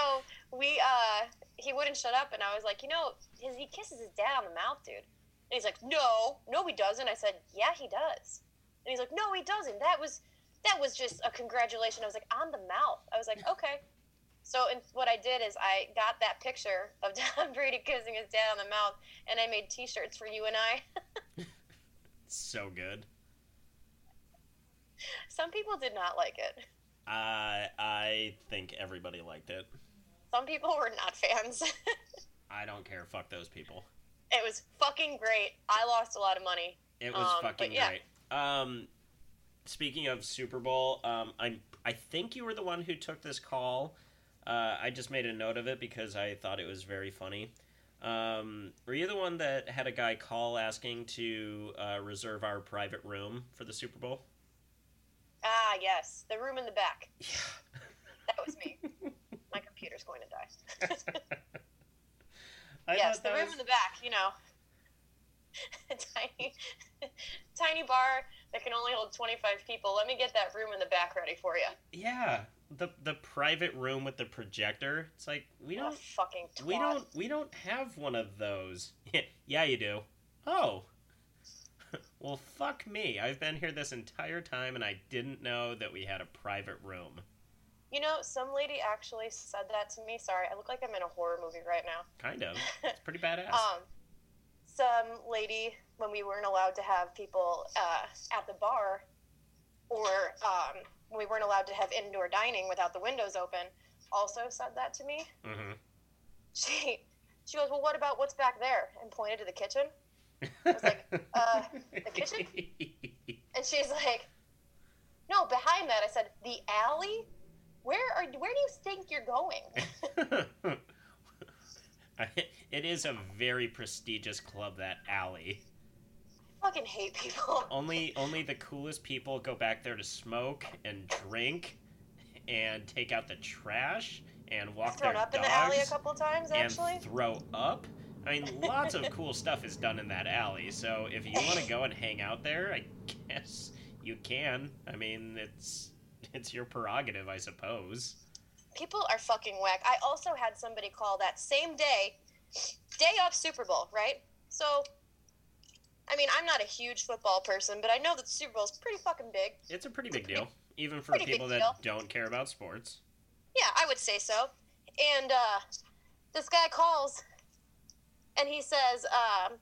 we uh he wouldn't shut up, and I was like, you know, his, he kisses his dad on the mouth, dude. And he's like, no, no, he doesn't. I said, yeah, he does. And he's like, no, he doesn't. That was that was just a congratulation. I was like, on the mouth. I was like, okay. So and what I did is I got that picture of Tom Brady kissing his dad on the mouth, and I made T-shirts for you and I. so good. Some people did not like it. I I think everybody liked it. Some people were not fans. I don't care. Fuck those people. It was fucking great. I lost a lot of money. It was Um, fucking yeah. great. Um, speaking of Super Bowl, um, I'm I think you were the one who took this call. Uh, I just made a note of it because I thought it was very funny. Um, were you the one that had a guy call asking to uh, reserve our private room for the Super Bowl? Ah, yes, the room in the back. Yeah. That was me. My computer's going to die. I yes, the room was- in the back. You know, tiny, tiny bar that can only hold twenty five people. Let me get that room in the back ready for you. Yeah, the the private room with the projector. It's like we don't fucking twat. we don't we don't have one of those. yeah, you do. Oh. well, fuck me. I've been here this entire time and I didn't know that we had a private room. You know, some lady actually said that to me. Sorry, I look like I'm in a horror movie right now. Kind of. It's pretty badass. Um, some lady when we weren't allowed to have people uh, at the bar, or um, when we weren't allowed to have indoor dining without the windows open, also said that to me. mm-hmm. She she goes, well, what about what's back there? And pointed to the kitchen. I was like, uh, the kitchen? And she's like, no, behind that. I said, the alley. Where are where do you think you're going? it is a very prestigious club, that alley. I fucking hate people. Only only the coolest people go back there to smoke and drink and take out the trash and walk their up in the alley a couple times actually. and throw up. I mean, lots of cool stuff is done in that alley. So if you want to go and hang out there, I guess you can. I mean, it's it's your prerogative, I suppose. People are fucking whack. I also had somebody call that same day, day of Super Bowl, right? So, I mean, I'm not a huge football person, but I know that the Super Bowl is pretty fucking big. It's a pretty big deal, even for Pretty people that deal. don't care about sports. Yeah, I would say so. And uh, this guy calls, and he says, um,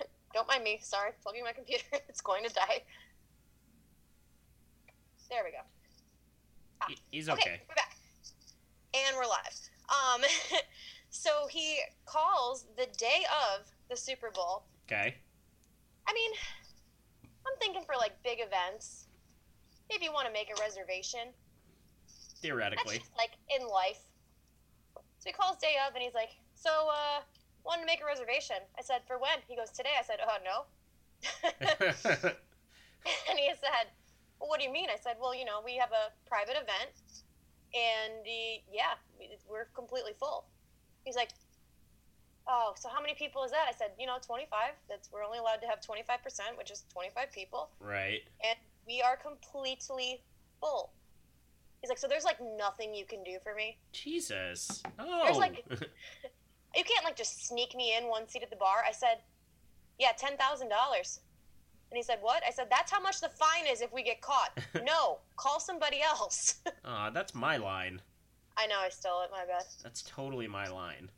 "Don't mind me. Sorry, plugging my computer. it's going to die." There we go. He- He's okay. okay. we're back, and we're live. Um, so he calls the day of the Super Bowl. Okay. I mean, I'm thinking for like big events. Maybe you want to make a reservation. Theoretically. just like in life. So he calls day of and he's like, So, uh, wanted to make a reservation. I said, For when? He goes, Today. I said, Oh, no. and he said, Well, what do you mean? I said, Well, you know, we have a private event and he, yeah, we- we're completely full. He's like, Oh, so how many people is that? I said, You know, 25. That's We're only allowed to have 25%, which is 25 people. right. And we are completely full. He's like, So there's like nothing you can do for me? Jesus. Oh. There's like- oh. you can't like just sneak me in one seat at the bar. I said, yeah, ten thousand dollars. And he said, what? I said, that's how much the fine is if we get caught. no, call somebody else. Aw, that's my line. I know I stole it. My bad. That's totally my line.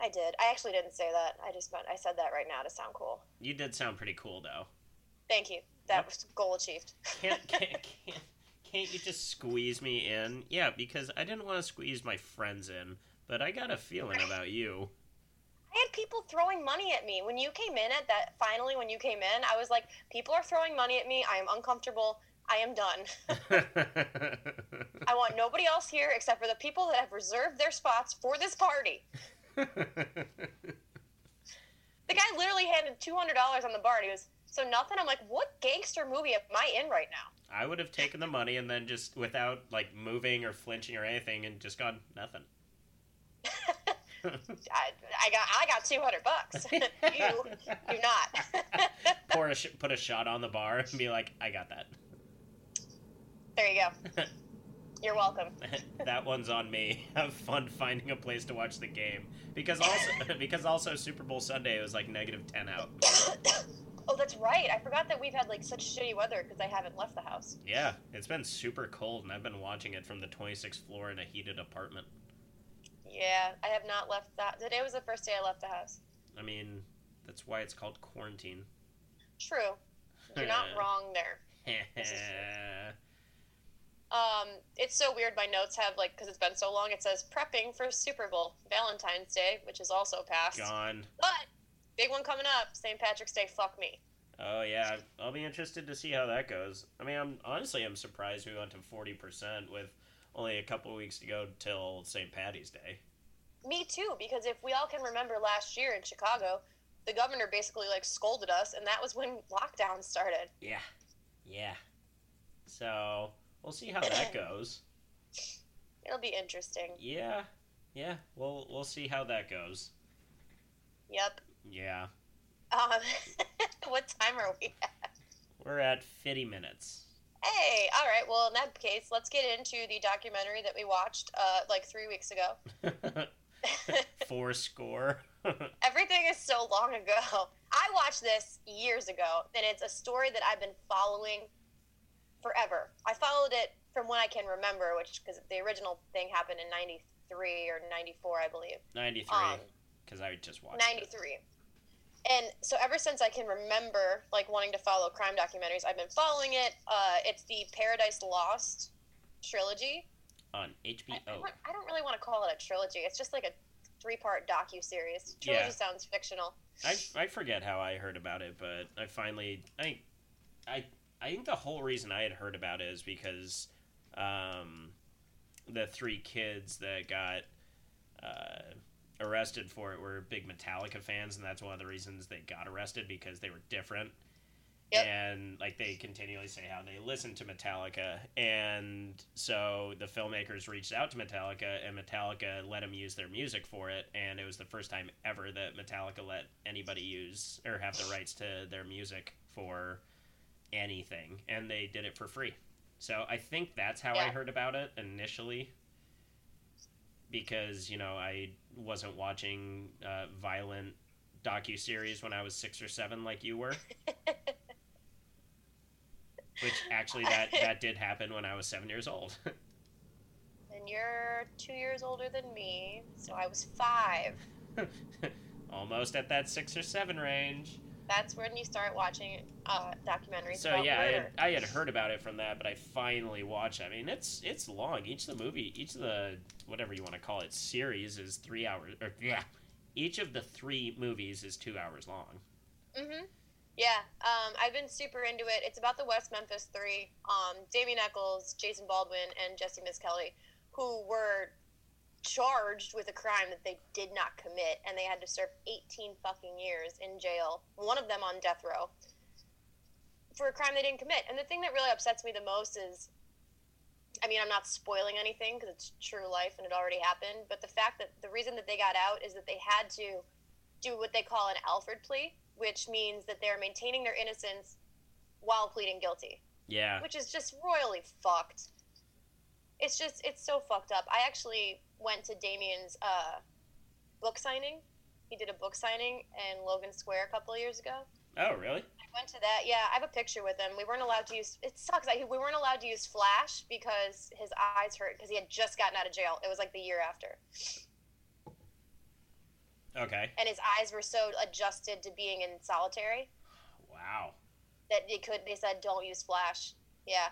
I did. I actually didn't say that. I just meant I said that right now to sound cool. You did sound pretty cool, though. Thank you. That Yep. was goal achieved. Can't, can't, can't, can't you just squeeze me in? Yeah, because I didn't want to squeeze my friends in, but I got a feeling about you. I had people throwing money at me when you came in at that. Finally, when you came in, I was like, people are throwing money at me. I am uncomfortable. I am done. I want nobody else here except for the people that have reserved their spots for this party. The guy literally handed two hundred dollars on the bar. And he was so nothing. I'm like, what gangster movie am I in right now? I would have taken the money and then just without like moving or flinching or anything and just gone nothing. I, I got I got two hundred bucks. you do not. Pour a sh- put a shot on the bar and be like, I got that. there you go. You're welcome. that one's on me. Have fun finding a place to watch the game because also because also Super Bowl Sunday it was like negative ten out. Oh, that's right. I forgot that we've had like such shitty weather because I haven't left the house. Yeah, it's been super cold, and I've been watching it from the 26th floor in a heated apartment. Yeah, I have not left that. Today was the first day I left the house. I mean, that's why it's called quarantine. True. You're not wrong there. Um, it's so weird. My notes have like because it's been so long. It says prepping for Super Bowl, Valentine's Day, which is also passed. Gone. But big one coming up, St. Patrick's Day. Fuck me. Oh yeah, I'll be interested to see how that goes. I mean, I'm honestly I'm surprised we went to forty percent with only a couple weeks to go till St. Patty's Day. Me too, because if we all can remember last year in Chicago, the governor basically like scolded us, and that was when lockdown started. Yeah, yeah. So we'll see how that goes. It'll be interesting. Yeah, yeah. We'll we'll see how that goes. Yep. Yeah. Um, what time are we at? We're at fifty minutes. Hey, all right. Well, in that case, let's get into the documentary that we watched uh, like three weeks ago. Four score. Everything is so long ago. I watched this years ago, and it's a story that I've been following forever. I followed it from when I can remember, which because the original thing happened in '93 or '94, I believe. Ninety-three. Um, Because I just watched. '93. And so ever since I can remember, like wanting to follow crime documentaries, I've been following it. Uh, it's the Paradise Lost trilogy. on HBO. I, I, don't- really want to call it a trilogy. It's just like a three-part docu series. Trilogy Yeah. sounds fictional. I, I forget how I heard about it, but I finally I I I think the whole reason I had heard about it is because um, the three kids that got uh, arrested for it were big Metallica fans, and that's one of the reasons they got arrested because they were different. Yep. And like they continually say how they listen to Metallica, and so the filmmakers reached out to Metallica, and Metallica let them use their music for it, and it was the first time ever that Metallica let anybody use or have the rights to their music for anything, and they did it for free. So I think that's how I heard about it initially, because you know I wasn't watching uh, violent docu series when I was six or seven like you were. Which actually that that did happen when I was seven years old. And you're two years older than me, so I was five. Almost at that six or seven range. That's when you start watching uh, documentaries So yeah, I had. I had heard about it from that, but I finally watched. it. I mean, it's it's long. Each of the movie, each of the whatever you want to call it, series is three hours. Or yeah, each of the three movies is two hours long. Mm-hmm. Yeah, um, I've been super into it. It's about the West Memphis Three: um, Damien Echols, Jason Baldwin, and Jesse Misskelley, who were charged with a crime that they did not commit, and they had to serve 18 fucking years in jail. One of them on death row for a crime they didn't commit. And the thing that really upsets me the most is, I mean, I'm not spoiling anything because it's true life and it already happened. But the fact that the reason that they got out is that they had to do what they call an Alford plea, which means that they're maintaining their innocence while pleading guilty, Yeah, which is just royally fucked. It's just, it's so fucked up. I actually went to Damien's uh, book signing. He did a book signing in Logan Square a couple of years ago. Oh really? I went to that. Yeah, I have a picture with him. We weren't allowed to use. It sucks. I, we weren't allowed to use flash because his eyes hurt because he had just gotten out of jail. It was like the year after, Okay. and his eyes were so adjusted to being in solitary Wow. that they could. They said don't use flash. Yeah,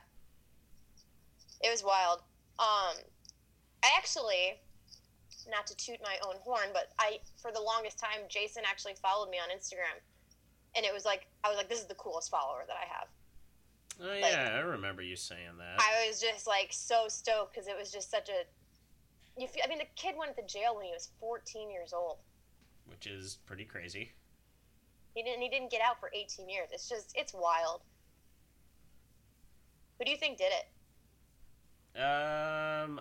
it was wild. Um, I actually, not to toot my own horn, but I for the longest time, Jason actually followed me on Instagram, and it was like I was like, this is the coolest follower that I have. Oh yeah, I remember you saying that. I was just like so stoked because it was just such a. You feel, I mean, the kid went to jail when he was 14 years old. which is pretty crazy. He didn't. He didn't get out for 18 years. It's just. It's wild. Who do you think did it? Um,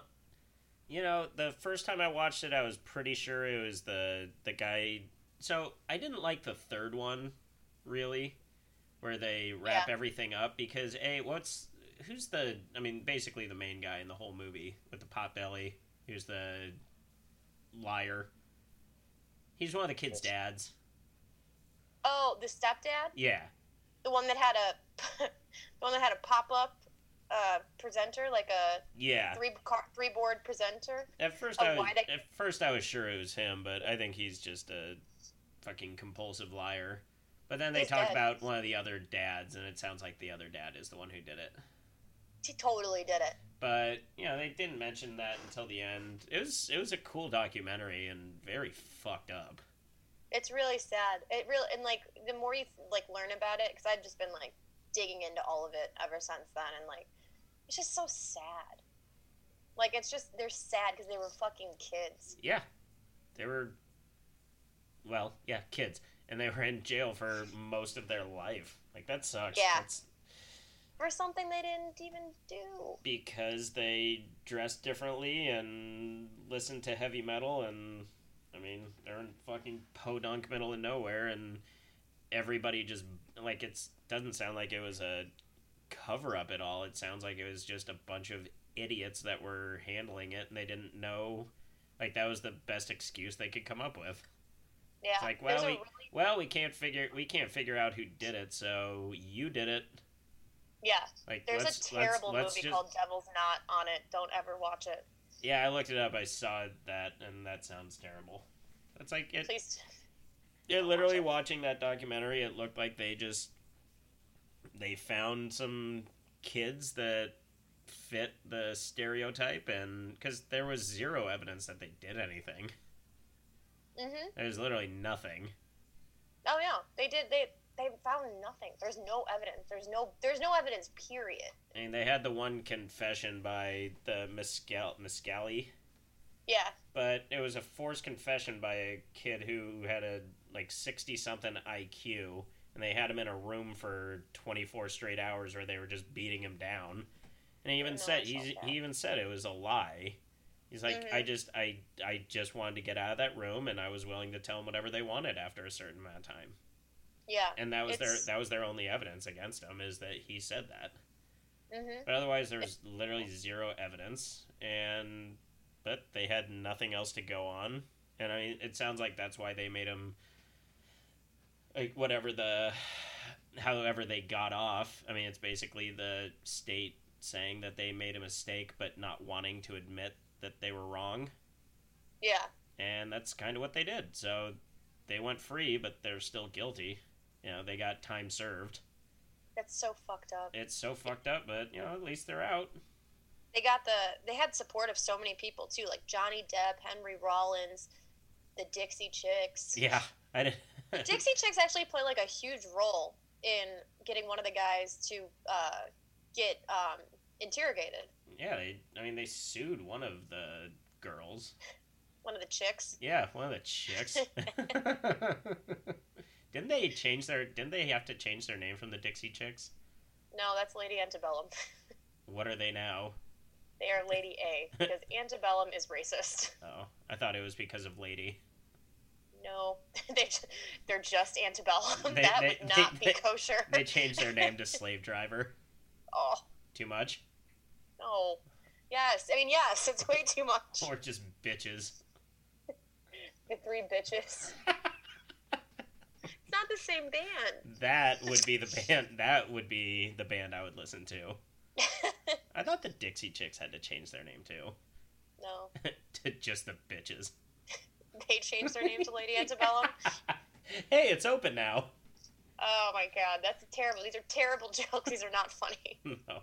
you know, the first time I watched it, I was pretty sure it was the the guy. So I didn't like the third one, really, where they wrap Yeah. everything up because a what's who's the I mean basically the main guy in the whole movie with the pot belly, who's the liar. He's one of the kids' dads. Oh, the stepdad. Yeah, the one that had a the one that had a pop up uh, presenter, like a Yeah. three car, three board presenter. At first, I was, at first I was sure it was him, but I think he's just a fucking compulsive liar. But then they He's talk dead. about one of the other dads, and it sounds like the other dad is the one who did it. He totally did it. But you know, they didn't mention that until the end. It was it was a cool documentary and very fucked up. It's really sad. It really and like the more you like learn about it, because I've just been like digging into all of it ever since then, and like it's just so sad. Like it's just they're sad because they were fucking kids. Yeah, they were. Well, yeah, kids, and they were in jail for most of their life. Like that sucks. Yeah. That's for something they didn't even do. because they dressed differently and listened to heavy metal, and I mean they're in fucking podunk middle of nowhere, and everybody just like it's doesn't sound like it was a cover up at all. It sounds like it was just a bunch of idiots that were handling it, and they didn't know. Like that was the best excuse they could come up with. Yeah. It's like, well, we, really- well, we can't figure we can't figure out who did it, so you did it. yeah. Like, There's a terrible let's, let's movie just, called Devil's Knot on it. Don't ever watch it. Yeah, I looked it up. I saw that, and that sounds terrible. It's like it. Please. Yeah, literally watch it. watching that documentary, it looked like they just they found some kids that fit the stereotype, and because there was zero evidence that they did anything. Mhm. There's literally nothing. Oh yeah, they did. They they found nothing. There's no evidence. There's no there's no evidence. Period. I mean, they had the one confession by the Mescal Mescali, Yeah. but it was a forced confession by a kid who had a like sixty something IQ, and they had him in a room for twenty four straight hours where they were just beating him down. And he even said he's, he even said it was a lie. He's like, Mhm. I just I I just wanted to get out of that room, and I was willing to tell them whatever they wanted after a certain amount of time. Yeah. And that was their that was their only evidence against him is that he said that. Mhm. But otherwise, there was literally zero evidence, and but they had nothing else to go on. And I mean, it sounds like that's why they made him like whatever the however they got off. I mean, it's basically the state saying that they made a mistake, but not wanting to admit that they were wrong, Yeah. and that's kind of what they did. So they went free, but they're still guilty. You know, they got time served. That's so fucked up. It's so fucked up, but you know, at least they're out. They got the they had support of so many people too, like Johnny Depp, Henry Rollins, the Dixie Chicks. Yeah, I did. Dixie Chicks actually play like a huge role in getting one of the guys to uh, get um, interrogated. yeah, they. I mean, they sued one of the girls. One of the chicks. Yeah, one of the chicks. didn't they change their? Didn't they have to change their name from the Dixie Chicks? No, that's Lady Antebellum. What are they now? They are Lady A because Antebellum is racist. Oh, I thought it was because of Lady. No, they they're just Antebellum. They- that they- would not they- be kosher. They changed their name to Slave Driver. oh Too much, no. Yes, I mean yes. It's way too much. or just bitches? The three bitches. it's not the same band. That would be the band. That would be the band I would listen to. I thought the Dixie Chicks had to change their name too, no, to just the bitches. they changed their name to Lady Antebellum. hey, it's open now. Oh my god, that's terrible. These are terrible jokes. These are not funny No,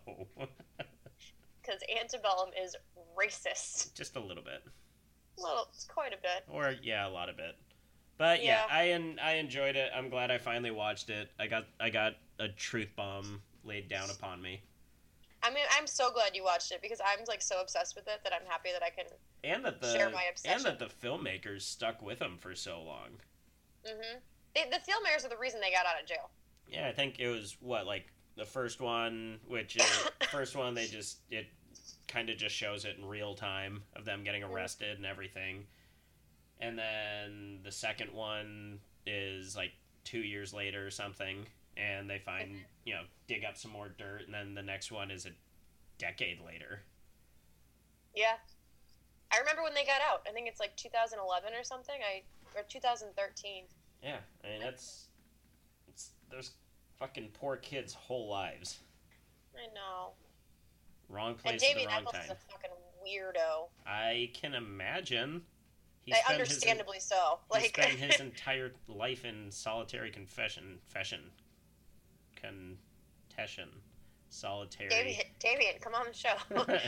because Antebellum is racist. just a little bit, Well, it's quite a bit. or yeah, a lot of it. But yeah, Yeah. I en- I enjoyed it. I'm glad I finally watched it. I got I got a truth bomb laid down upon me, I mean, I'm so glad you watched it because I'm like so obsessed with it that I'm happy that I can. and that the Share my and that the filmmakers stuck with him for so long. Mm-hmm. They, the filmmakers are the reason they got out of jail. Yeah, I think it was what like the first one, which is first one they just it kind of just shows it in real time of them getting arrested and everything, and then the second one is like two years later or something, and they find you know dig up some more dirt, and then the next one is a decade later. Yeah, I remember when they got out. I think it's like 2011 or something. I or 2013. Yeah, I mean that's it's there's Fucking poor kids' whole lives. I know. Wrong And place at the wrong Echols is a fucking weirdo. I can imagine. He Like, spent his, understandably so. he Like spent his entire life in solitary confession, fashion, contession, solitary, Damien, Damien, come on the show.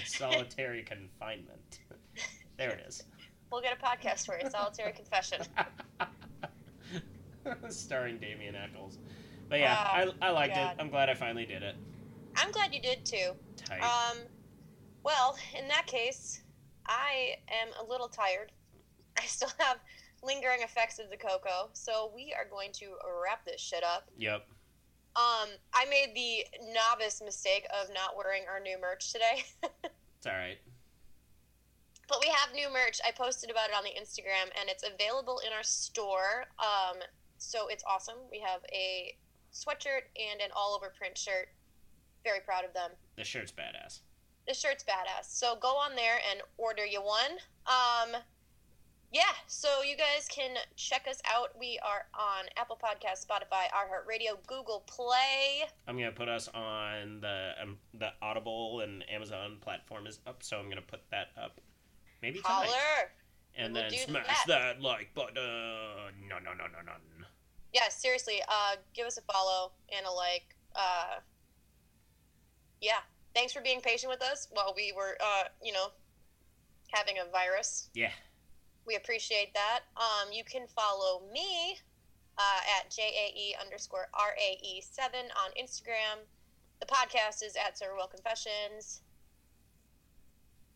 solitary confinement. There it is. we'll get a podcast for you. Solitary confession. Starring Damien Echols. But yeah, I, I liked God. it. I'm glad I finally did it. I'm glad you did too. Tight. Um, well, in that case, I am a little tired. I still have lingering effects of the cocoa, so we are going to wrap this shit up. yep. Um, I made the novice mistake of not wearing our new merch today, It's all right. but we have new merch. I posted about it on the Instagram, and it's available in our store. Um, so it's awesome. We have a sweatshirt and an all-over print shirt. Very proud of them. The shirt's badass. the shirt's badass. So go on there and order you one. Um, yeah, so you guys can check us out. We are on Apple Podcasts, Spotify, iHeartRadio, Google Play. I'm gonna put us on the um, the Audible and Amazon platform is up, so I'm gonna put that up. Maybe tonight. Holler. and We'll then smash that. that. like button. No, no, no, no, no. Yeah, seriously, uh, give us a follow and a like. Uh, yeah, thanks for being patient with us while we were, uh, you know, having a virus. Yeah. We appreciate that. Um, you can follow me uh, at JAE underscore RAE7 on Instagram. The podcast is at Server Will Confessions.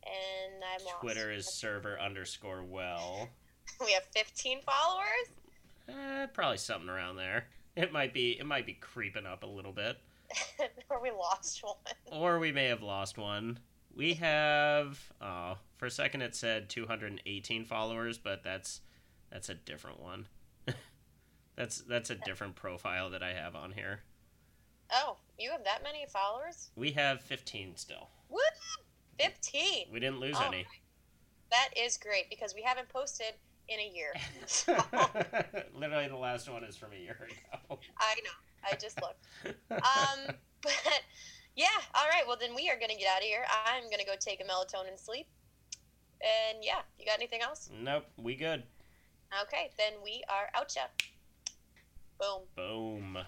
And I'm lost. Twitter is server underscore well. We have 15 followers. Eh, probably something around there. It might be it might be creeping up a little bit. or we lost one. Or we may have lost one. We have oh, for a second it said 218 followers, but that's that's a different one. that's that's a different profile that I have on here. Oh, you have that many followers? We have 15 still. Woo! 15. We didn't lose Oh, any. That is great because we haven't posted in a year. Literally the last one is from a year ago. I know. I just looked. Um, but yeah, all right. Well, then we are going to get out of here. I'm going to go take a melatonin sleep. And yeah, you got anything else? Nope, we good. Okay, then we are out ya. Boom. Boom.